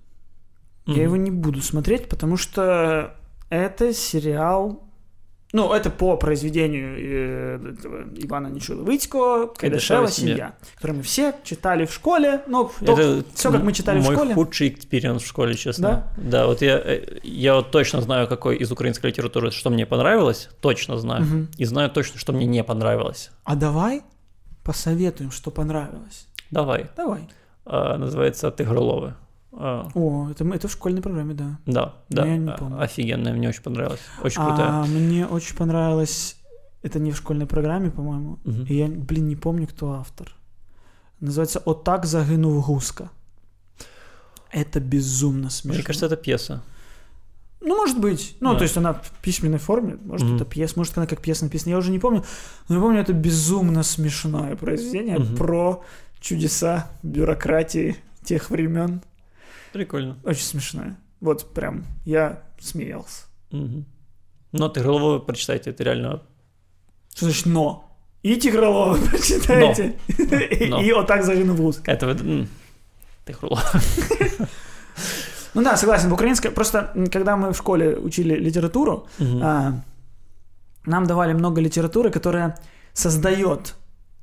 Мгм. Я его не буду смотреть, потому что это сериал... Ну, это по произведению э, этого Ивана Нечуя-Левицького «Кайдашева «Кайдашева семья», семья», который мы все читали в школе, но Это все, как мы читали в мой школе. худший experience в школе, честно. Да? вот я, э, я вот точно знаю, какой из украинской литературы, что мне понравилось, точно знаю. Мгм. И знаю точно, что мне не понравилось. А давай посоветуем, что понравилось. Давай. Давай. А, называется «Тигроловы». А, О, это, это в школьной программе, да. да, да. Я не а, помню. Офигенная, мне очень понравилось. Очень крутая. А мне очень понравилось... Это не в школьной программе, по-моему. Мгм. И я, блин, не помню, кто автор. Называется «Отак загинув гуска». Это безумно смешно. Мне кажется, это пьеса. Ну, может быть. Ну, Да. то есть она в письменной форме. Может, Мгм. это пьеса, может, она как пьеса написана. Я уже не помню. Но я помню, это безумно смешное произведение Мгм. про чудеса бюрократии тех времен. Прикольно. Очень смешное. Вот прям я смеялся. Мгм. Но «Тигроловы» прочитайте, это реально... Что значит «но»? И Тигролова прочитайте. И- Но. И «Отак загинув гуска». Это вот... м, «Тигроловы». Ну да, согласен, в украинской... Просто, когда мы в школе учили литературу, а, нам давали много литературы, которая создает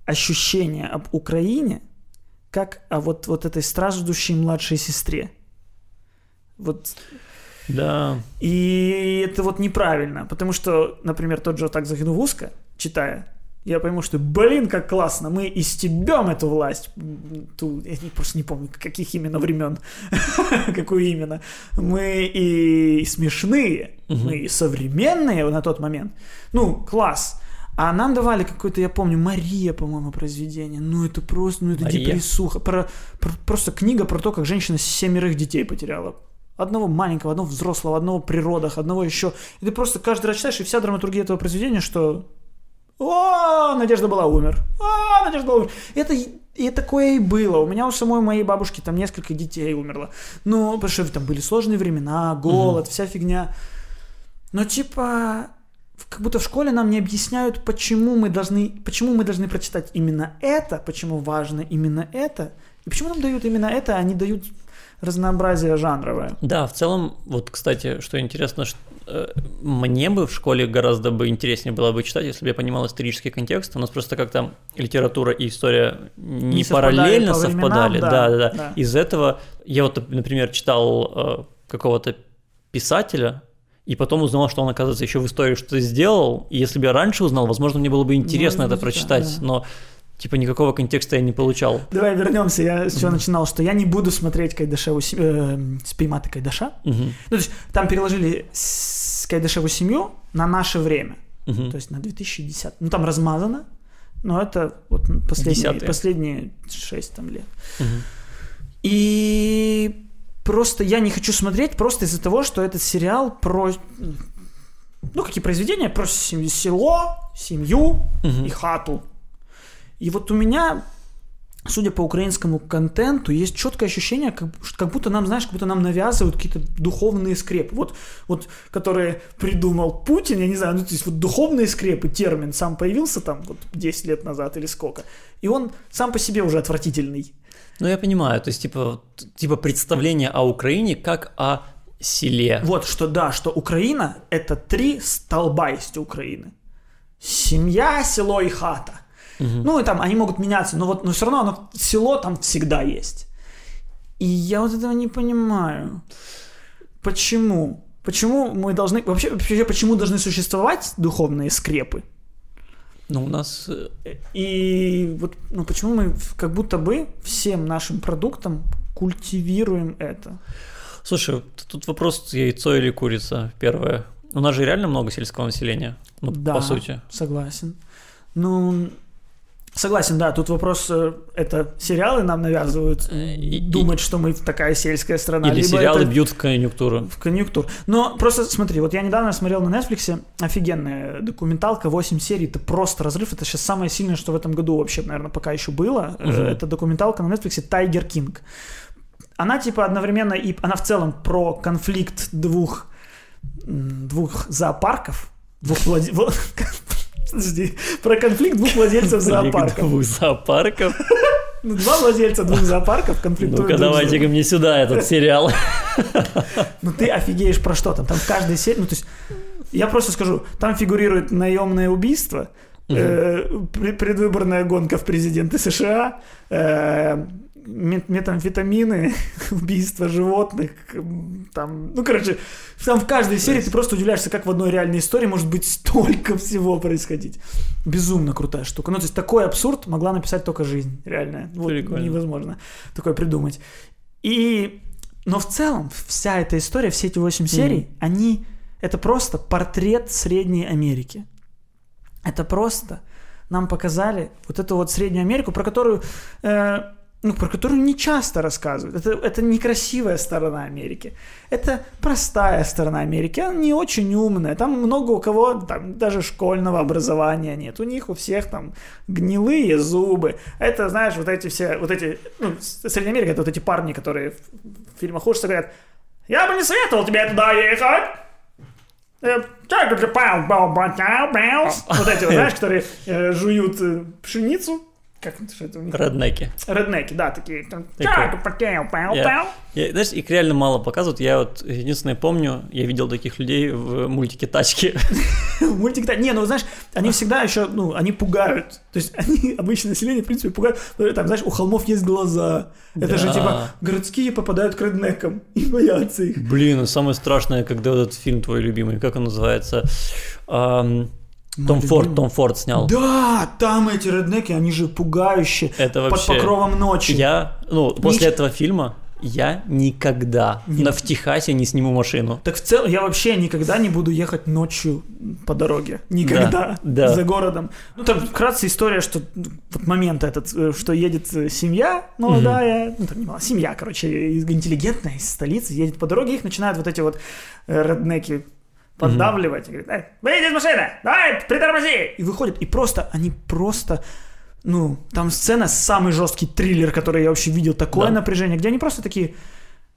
ощущение об Украине, как о вот, вот этой страждущей младшей сестре. Вот. Да. И это вот неправильно, потому что, например, тот же «Так загинув узко», читая, я пойму, что, блин, как классно, мы истебем эту власть. Ту, я не- просто не помню, каких именно времен, какую именно. Мы и смешные, Мгм. мы и современные на тот момент. Ну, класс. А нам давали какое-то, я помню, Мария, по-моему, произведение. Ну, это просто, ну, это Мария? депрессуха. Про, про- просто книга про то, как женщина семерых детей потеряла. Одного маленького, одного взрослого, одного при родах, одного еще. И ты просто каждый раз читаешь, и вся драматургия этого произведения, что о, Надежда была умер. О, Надежда была умер. Это, и такое и было. У меня у самой моей бабушки там несколько детей умерло. Ну, потому что там были сложные времена, голод, вся фигня. Но типа, как будто в школе нам не объясняют, почему мы должны, почему мы должны прочитать именно это, почему важно именно это, и почему нам дают именно это, а не дают разнообразие жанровое. Да, в целом, вот, кстати, что интересно, что, э, мне бы в школе гораздо бы интереснее было бы читать, если бы я понимал исторический контекст. У нас просто как-то литература и история не, Не параллельно по временам, совпадали. да, да, да, да. Из этого я вот, например, читал э, какого-то писателя, и потом узнал, что он, оказывается, еще в истории что-то сделал. И если бы я раньше узнал, возможно, мне было бы интересно Может это прочитать, да, да. но типа никакого контекста я не получал. Давай вернемся, я с чего начинал, что я не буду смотреть Кайдашеву э, спейматы Кайдаша. Ну, то есть там переложили с- Кайдашеву семью на наше время, мгм. то есть на 2010. Ну, там размазано, но это вот последние, Десятые. последние 6 там лет. Мгм. И просто я не хочу смотреть просто из-за того, что этот сериал про... Ну, какие произведения? Про село, семью Мгм. и хату. И вот у меня, судя по украинскому контенту, есть четкое ощущение, как, как будто нам, знаешь, как будто нам навязывают какие-то духовные скрепы. Вот, вот, которые придумал Путин, я не знаю, ну, то есть вот духовные скрепы, термин сам появился там вот 10 лет назад или сколько. И он сам по себе уже отвратительный. Ну, я понимаю, то есть, типа, типа представление о Украине как о селе. Вот, что да, что Украина – это три столба есть Украины. Семья, село и хата. Мгм. Ну, и там они могут меняться, но вот, но все равно оно, село там всегда есть. И я вот этого не понимаю. Почему? Почему мы должны... Вообще, вообще почему должны существовать духовные скрепы? Ну, у нас... э, И вот ну, почему мы как будто бы всем нашим продуктом культивируем это? Слушай, тут вопрос, яйцо или курица, первое. У нас же реально много сельского населения, ну, Да. по сути. Согласен. Ну, согласен, да, тут вопрос, э, это сериалы нам навязывают Э, и- думать, что мы такая сельская страна. Или либо сериалы это бьют в конъюнктуру. в конъюнктур. Но просто смотри, вот я недавно смотрел на Netflix офигенная документалка, 8 серий, это просто разрыв, это сейчас самое сильное, что в этом году вообще, наверное, пока еще было. Мгм. Это документалка на Netflix «Тайгер Кинг». Она типа одновременно и она в целом про конфликт двух двух зоопарков, двух владе- во- Подожди, про конфликт двух владельцев зоопарков. Двух зоопарков. Ну, Два владельца двух зоопарков конфликтуют. Ну-ка, друг с давайте ко другом. мне сюда этот сериал. Ну ты офигеешь про что там. Там в каждой серии, ну то есть, я просто скажу, там фигурирует наемное убийство, э, пре- предвыборная гонка в президенты США, э, метамфетамины, убийство животных, там, ну короче, там в каждой серии ты просто удивляешься, как в одной реальной истории может быть столько всего происходить. Безумно крутая штука. Ну то есть такой абсурд могла написать только жизнь реальная. Вот Прикольно. невозможно такое придумать. И но в целом вся эта история, все эти 8 серий, они это просто портрет Средней Америки. Это просто нам показали вот эту вот Среднюю Америку, про которую, э, ну, про которую не часто рассказывают. Это, это некрасивая сторона Америки. Это простая сторона Америки. Она не очень умная. Там много у кого там, даже школьного образования нет. У них у всех там гнилые зубы. Это, знаешь, вот эти все, вот эти, ну, Средняя Америка, это вот эти парни, которые в- фильмах ужасов говорят, я бы не советовал тебе туда ехать. Э, баус? Вот эти, вот, знаешь, которые э, жуют э, пшеницу. Как что это у них? Реднеки. Реднеки, да, такие. Там, Такой. «Чак, патяу, пау, Я- пау». Я, знаешь, их реально мало показывают. Я вот единственное помню, я видел таких людей в мультике «Тачки». Мультик, да. Не, ну знаешь, они всегда еще, ну, они пугают. То есть они, обычное население, в принципе, пугают. Там, знаешь, у холмов есть глаза. Это же типа городские попадают к реднекам и боятся их. Блин, самое страшное, когда этот фильм твой любимый, как он называется? Ам, Том Форд. Том Форд снял. Да, там эти реднеки, они же пугающие. Это Под вообще... покровом ночи. Я, ну, после Нич- этого фильма я никогда на, в Техасе не сниму машину. Так в целом, я вообще никогда не буду ехать ночью по дороге. Никогда. Да, да. За городом. Ну, там вкратце история, что вот момент этот, э, что едет э, семья молодая, ну, там не молодая, семья, короче, интеллигентная из столицы, едет по дороге, их начинают вот эти вот э, реднеки поддавливать. И говорят, «Эй, выйди из машины, давай, притормози. И выходят, и просто, они просто... Ну, там сцена, самый жесткий триллер, который я вообще видел, такое Да. напряжение, где они просто такие,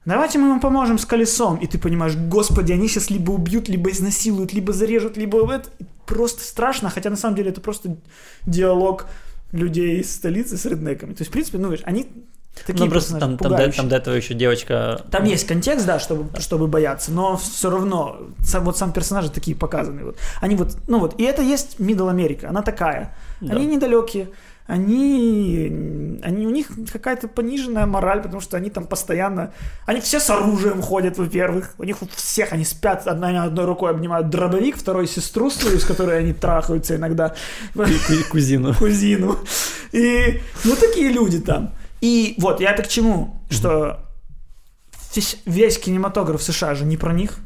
давайте мы вам поможем с колесом. И ты понимаешь, господи, они сейчас либо убьют, либо изнасилуют, либо зарежут, либо это. Просто страшно, хотя на самом деле это просто диалог людей из столицы с реднеками. То есть, в принципе, ну, видишь, они такие ну, просто там, там, до, там до этого еще девочка... Там есть контекст, да, чтобы, чтобы бояться, но все равно сам, вот сам персонажи такие показаны. Вот. Они вот, ну вот, и это есть Middle Америка, она такая. Да. Они недалекие, они, они, у них какая-то пониженная мораль, потому что они там постоянно, они все с оружием ходят, во-первых, у них у всех, они спят, одна, одной рукой обнимают дробовик, второй сестру свою, с которой они трахаются иногда, ку- кузину. кузину. И, ну, такие люди там. И вот, я это к чему? Что весь, весь кинематограф США же не про них.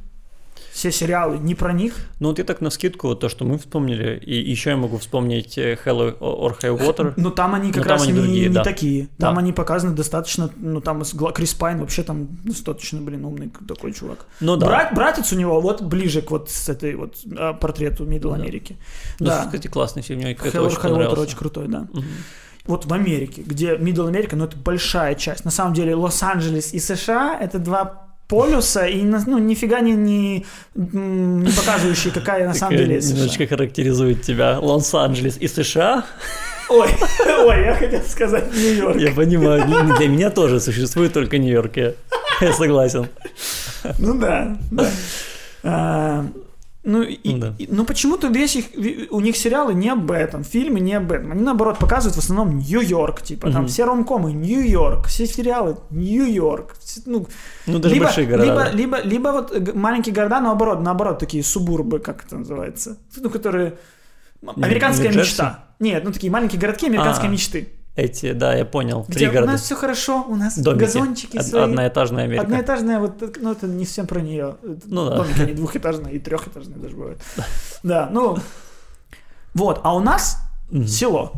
Все сериалы не про них. Ну вот я так на скидку, вот то, что мы вспомнили, и еще я могу вспомнить э, Hell or High Water. Но там они как Ну, там раз они не, другие, не да. такие. Там Да. они показаны достаточно, ну там Крис Пайн вообще там достаточно, блин, умный такой чувак. Ну да. Брат- братец у него вот ближе к вот с этой вот а, портрету Middle Америки. Ну, да. кстати, классный фильм, мне это Hell очень High Water очень крутой, да. Мгм. Вот в Америке, где Middle Америка, ну это большая часть. На самом деле Лос-Анджелес и США это два полюса и на- ну нифига не, не, не показывающие, какая на самом деле США. Немножечко характеризует тебя Лос-Анджелес и США. Ой, ой, я хотел сказать Нью-Йорк. Я понимаю, для для меня тоже существует только Нью-Йорк, я, я согласен. Ну да, да. Ну, и, Да. и- ну почему-то весь их, у них сериалы не об этом, фильмы не об этом. Они наоборот показывают в основном Нью-Йорк, типа там Мгм. все ромкомы Нью-Йорк, все сериалы Нью-Йорк. Ну, Ну, даже либо, большие города. Либо, да. либо, либо вот э, маленькие города, наоборот, наоборот, такие субурбы, как это называется, ну, которые... Американская Нью-Джерси? мечта. Нет, ну такие маленькие городки американской А, мечты. Эти, да, я понял, Где у пригороды. нас все хорошо, у нас Домики. газончики Од- свои. Одноэтажная Америка. Одноэтажная, вот, э, ну это не всем про нее. Ну да. Домики, они двухэтажные и трехэтажные даже бывают. Да, ну, вот, а у нас село.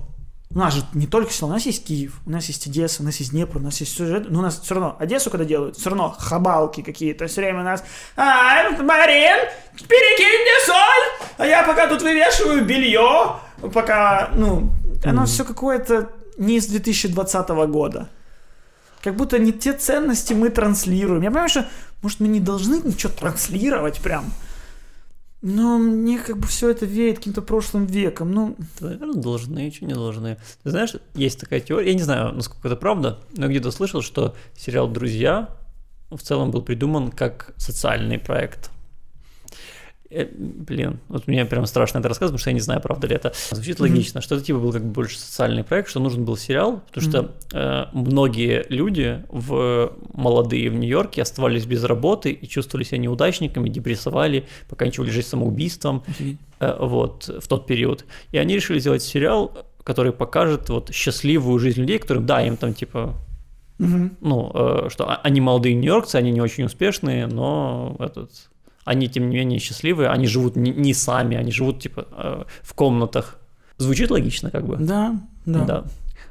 У нас же не только село, у нас есть Киев, у нас есть Одесса, у нас есть Днепр, у нас есть сюжет, но у нас все равно Одессу когда делают, все равно хабалки какие-то, все время у нас «А, Марин, перекинь мне соль, а я пока тут вывешиваю белье, пока, ну, оно все какое-то не из 2020 года. Как будто не те ценности мы транслируем. Я понимаю, что, может, мы не должны ничего транслировать прям, но мне как бы все это веет каким-то прошлым веком. Ну, Наверное, должны, что не должны. Ты знаешь, есть такая теория, я не знаю, насколько это правда, но где-то слышал, что сериал «Друзья» в целом был придуман как социальный проект. Э, Блин, вот мне прям страшно это рассказывать, потому что я не знаю, правда ли это. Звучит Мгм. логично, что это типа был как бы больше социальный проект, что нужен был сериал, потому что э, многие люди в молодые в Нью-Йорке оставались без работы и чувствовали себя неудачниками, депрессовали, поканчивали жизнь самоубийством, э, вот, в тот период. И они решили сделать сериал, который покажет вот счастливую жизнь людей, которым, да, им там типа, мгм. ну, э, что а- они молодые нью-йоркцы, они не очень успешные, но этот, они тем не менее счастливые, они живут не, не сами, они живут типа э, в комнатах. Звучит логично, как бы. да, да. Да.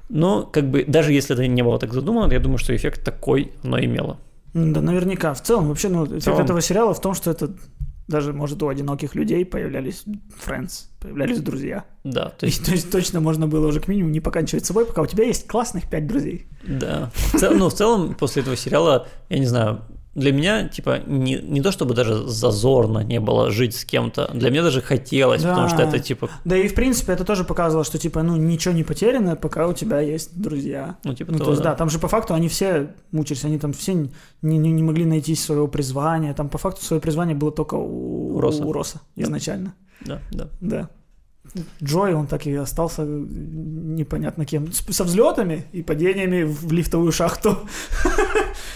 Но как бы даже если это не было так задумано, я думаю, что эффект такой оно имело. Да, наверняка. В целом, вообще, ну, эффект целом. этого сериала в том, что это даже, может, у одиноких людей появлялись friends, появлялись друзья. Да, то есть есть, то есть точно можно было уже к минимуму не поканчивать с собой, пока у тебя есть классных пять друзей. Да. В цел- ну, в целом, после этого сериала, я не знаю, для меня, типа, не, не то чтобы даже зазорно не было жить с кем-то, для меня даже хотелось, Да. потому что это, типа, Да и, в принципе, это тоже показывало, что, типа, ну, ничего не потеряно, пока у тебя есть друзья. ну, типа, Ну, того, то есть, да. да, там же по факту они все мучились, они там все не, не, не могли найти своего призвания. Там по факту свое призвание было только у, У Росса. у Росса изначально. Да, да. Да. Джой, он так и остался непонятно кем. С- Со взлетами и падениями в лифтовую шахту.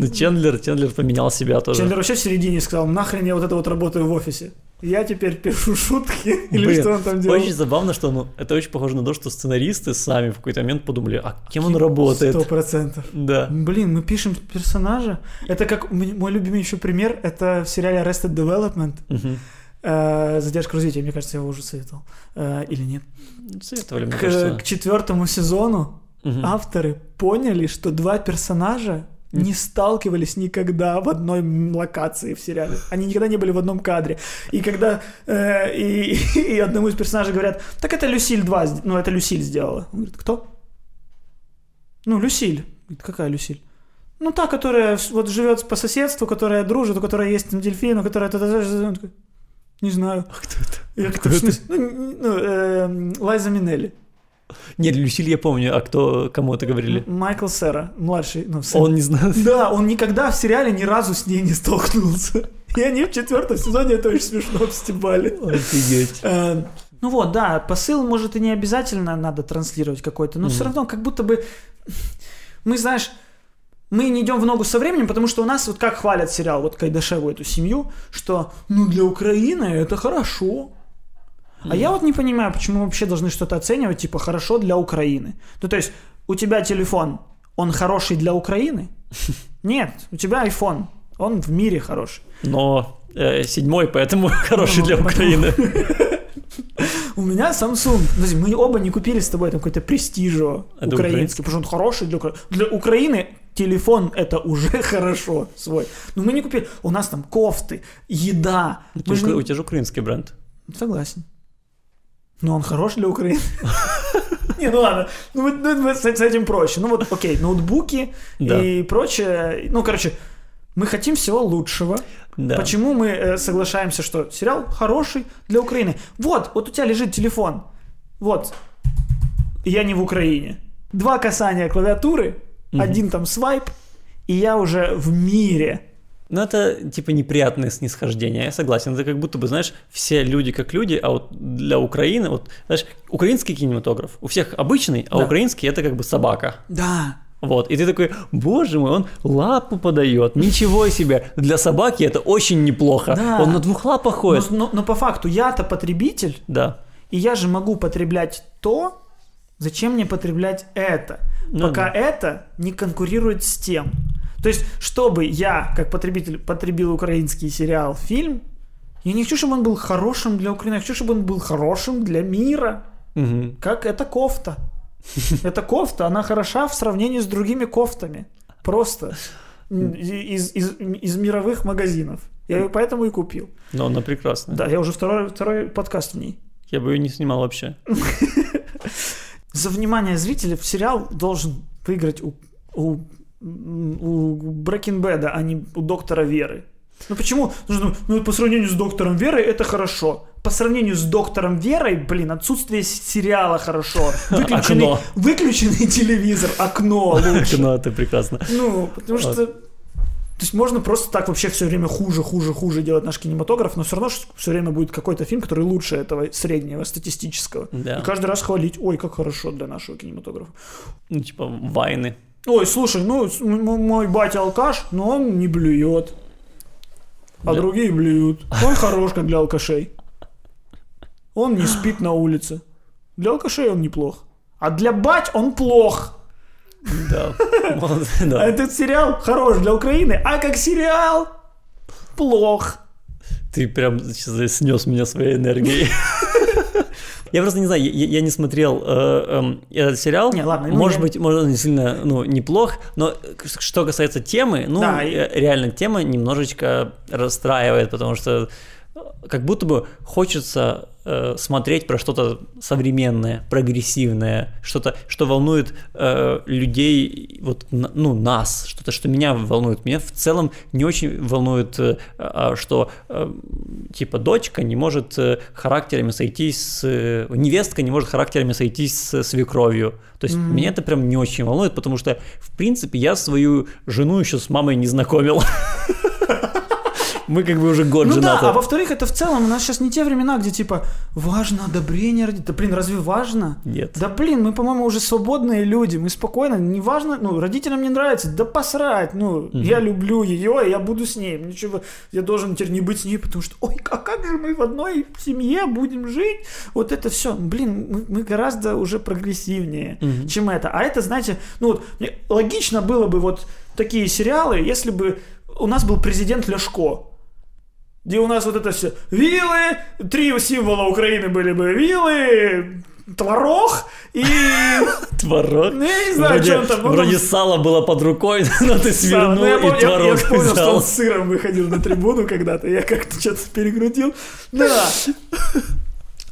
Ну, Чендлер, Чендлер поменял себя тоже. Чендлер вообще в середине сказал, нахрен я вот это вот работаю в офисе. Я теперь пишу шутки. Или Блин, что он там делал? Очень забавно, что ну, это очень похоже на то, что сценаристы сами в какой-то момент подумали, а кем он работает? Сто процентов. Да. Блин, мы пишем персонажа. Это как мой любимый еще пример, это в сериале Arrested Development. Э, Задержка развития, мне кажется, я его уже советовал. Э, Или нет? Советовали, мне К, кажется. к четвертому сезону Мгм. авторы поняли, что два персонажа не сталкивались никогда в одной локации в сериале. Они никогда не были в одном кадре. И когда э, и, и одному из персонажей говорят, так это Люсиль 2, сд- ну это Люсиль сделала. Он говорит, кто? Ну, Люсиль. Говорит, какая Люсиль? Ну, та, которая вот живет по соседству, которая дружит, у которой есть там дельфин, у которой... Он такой, Не знаю. А кто это? Я Кто такой, «В это? смысле?» Ну, ну, эм, Лайза Минелли. Нет, Люсиль я помню, а кто, кому это говорили? Майкл Сера, младший. Ну, сын. Он не знает. Да, он никогда в сериале ни разу с ней не столкнулся. И они в четвертом сезоне это очень смешно обстебали. Офигеть. Э, Ну вот, да, посыл, может, и не обязательно надо транслировать какой-то, но все Мгм. равно как будто бы... Мы, знаешь, мы не идем в ногу со временем, потому что у нас вот как хвалят сериал, вот Кайдашеву эту семью, что, ну, для Украины это хорошо. А я вот не понимаю, почему мы вообще должны что-то оценивать, типа, хорошо для Украины. Ну, то есть, у тебя телефон, он хороший для Украины? Нет, у тебя iPhone, он в мире хороший. Но э, седьмой, поэтому хороший Ну, для Украины. У меня Samsung. Подожди, Мы оба не купили с тобой там какой-то престижо Это украинский, потому что он хороший для Украины. Для Украины телефон это уже хорошо свой. Но мы не купили. У нас там кофты, еда. Не- у тебя же украинский бренд. Согласен. Но он хорош для Украины. Не, ну ладно. Ну, ну, с с этим проще. Ну вот, окей, ноутбуки Да. и прочее. Ну, короче, мы хотим всего лучшего. Да. Почему мы э, соглашаемся, что сериал хороший для Украины? Вот, вот у тебя лежит телефон. Вот. Я не в Украине. Два касания клавиатуры, один там свайп, и я уже в мире. Ну, это типа неприятное снисхождение, я согласен. Это как будто бы, знаешь, все люди как люди, а вот для Украины, вот, знаешь, украинский кинематограф у всех обычный, а Да. украинский это как бы собака. Да. Вот, и ты такой, боже мой, он лапу подает, ничего себе. Для собаки это очень неплохо. Да. Он на двух лапах Но, ходит. но- но по факту я-то потребитель, Да. и я же могу потреблять то, зачем мне потреблять это, Ну пока да. это не конкурирует с тем. То есть, чтобы я, как потребитель, потребил украинский сериал, фильм, я не хочу, чтобы он был хорошим для Украины, я хочу, чтобы он был хорошим для мира. Мгм. Как эта кофта. Эта кофта, она хороша в сравнении с другими кофтами. Просто. Из, из, из мировых магазинов. Я ее поэтому и купил. Но она прекрасная. Да, я уже второй, второй подкаст в ней. Я бы ее не снимал вообще. За внимание зрителя сериал должен выиграть у, у, у Bad, а не у доктора Веры. Ну почему? Ну, ну, по сравнению с доктором Верой это хорошо. По сравнению с доктором Верой, блин, отсутствие сериала хорошо. Выключенный, Окно. выключенный телевизор, окно лучше. Ну, это прекрасно. Ну, потому Вот. что... То есть можно просто так вообще все время хуже, хуже, хуже делать наш кинематограф, но все равно все время будет какой-то фильм, который лучше этого среднего, статистического. Да. И каждый раз хвалить, ой, как хорошо для нашего кинематографа. Ну, типа вайны. Ой, слушай, ну, мой батя алкаш, но он не блюет. А Да. другие блюют. Он хорош, как для алкашей. Он не спит на улице. Для алкашей он неплох. А для бать он плох. Да. Вот, А да. этот сериал хорош для Украины, а как сериал плох. Ты прям сейчас снес меня своей энергией. Я просто не знаю, я, я не смотрел э, эм, этот сериал. Не, ладно, ну, может я- быть, может, он не сильно ну, неплох, но что касается темы, ну, Да, и- э, реально тема немножечко расстраивает, потому что э, как будто бы хочется э, смотреть про что-то современное, прогрессивное, что-то, что волнует э, людей, вот, ну, нас, что-то, что меня волнует. Меня в целом не очень волнует, э, а, что, э, типа, дочка не может э, характерами сойтись с... э, невестка не может характерами сойтись с свекровью. То есть меня это прям не очень волнует, потому что, в принципе, я свою жену еще с мамой не знакомил. Мы как бы уже год Ну да, женаты. а во-вторых, это в целом у нас сейчас не те времена, где типа важно одобрение родителей. Да блин, разве важно? Нет. Да блин, мы, по-моему, уже свободные люди, мы спокойно, не важно, ну, родителям не нравится, да посрать, ну, я люблю ее, я буду с ней, ничего, я должен теперь не быть с ней, потому что, ой, а как же мы в одной семье будем жить? Вот это все, блин, мы, мы гораздо уже прогрессивнее, Мгм. чем это. А это, знаете, ну, вот, логично было бы вот такие сериалы, если бы у нас был президент Ляшко, где у нас вот это все вилы, три символа Украины были бы вилы, творог и... Творог. Ну, я не знаю, вроде, что он там... вроде сало было под рукой, но ты свернул ну, я, и помню, я- творог я вспомнил, что взял. он с сыром выходил на трибуну когда-то. Я как-то что-то перекрутил. Да.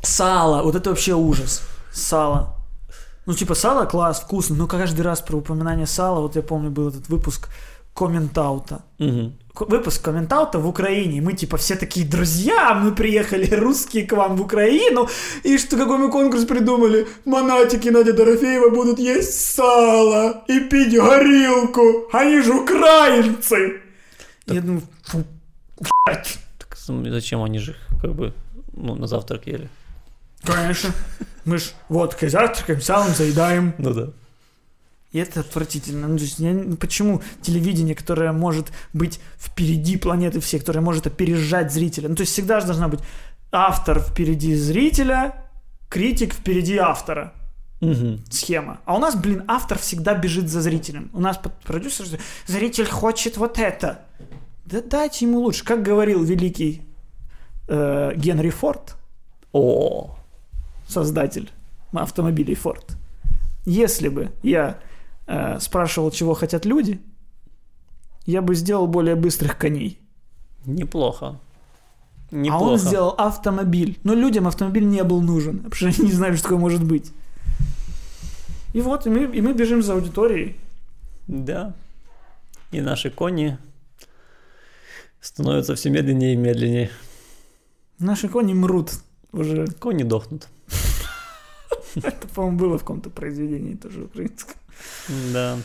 Сало. Вот это вообще ужас. Сало. Ну, типа, сало класс, вкусно, но каждый раз про упоминание сала, вот я помню, был этот выпуск комментаута. Мгм. К- Выпуск комментаута в Украине. Мы типа все такие друзья, мы приехали русские к вам в Украину. И что какой мы конкурс придумали? Монатики Надя Дорофеева будут есть сало и пить горилку. Они же украинцы. Я думаю, фу, блядь. Так зачем они же как бы ну, на завтрак ели? Конечно. Мы ж водкой завтракаем, салом заедаем. Ну да. И это отвратительно. Ну, то есть я почему телевидение, которое может быть впереди планеты всей, которое может опережать зрителя? Ну, то есть всегда же должна быть автор впереди зрителя, критик впереди автора. Мгм. Схема. А у нас, блин, автор всегда бежит за зрителем. У нас под- продюсер, зритель хочет вот это. Да дайте ему лучше. Как говорил великий э, Генри Форд, О, создатель автомобилей Ford. Если бы я э, спрашивал, чего хотят люди, я бы сделал более быстрых коней. неплохо. А Неплохо. он сделал автомобиль. Но людям автомобиль не был нужен, потому что они не знали, что такое может быть. И вот, и мы, и мы бежим за аудиторией. Да. И наши кони становятся все медленнее и медленнее. Наши кони мрут уже. Кони дохнут. Это, по-моему, было в каком-то произведении тоже украинском. Да.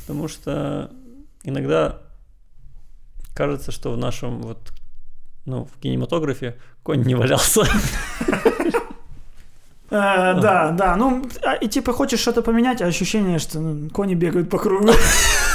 Потому что иногда кажется, что в нашем вот, ну, в кинематографе конь не валялся. Э, Да, да, ну, а, и типа хочешь что-то поменять, а ощущение, что ну, кони бегают по кругу.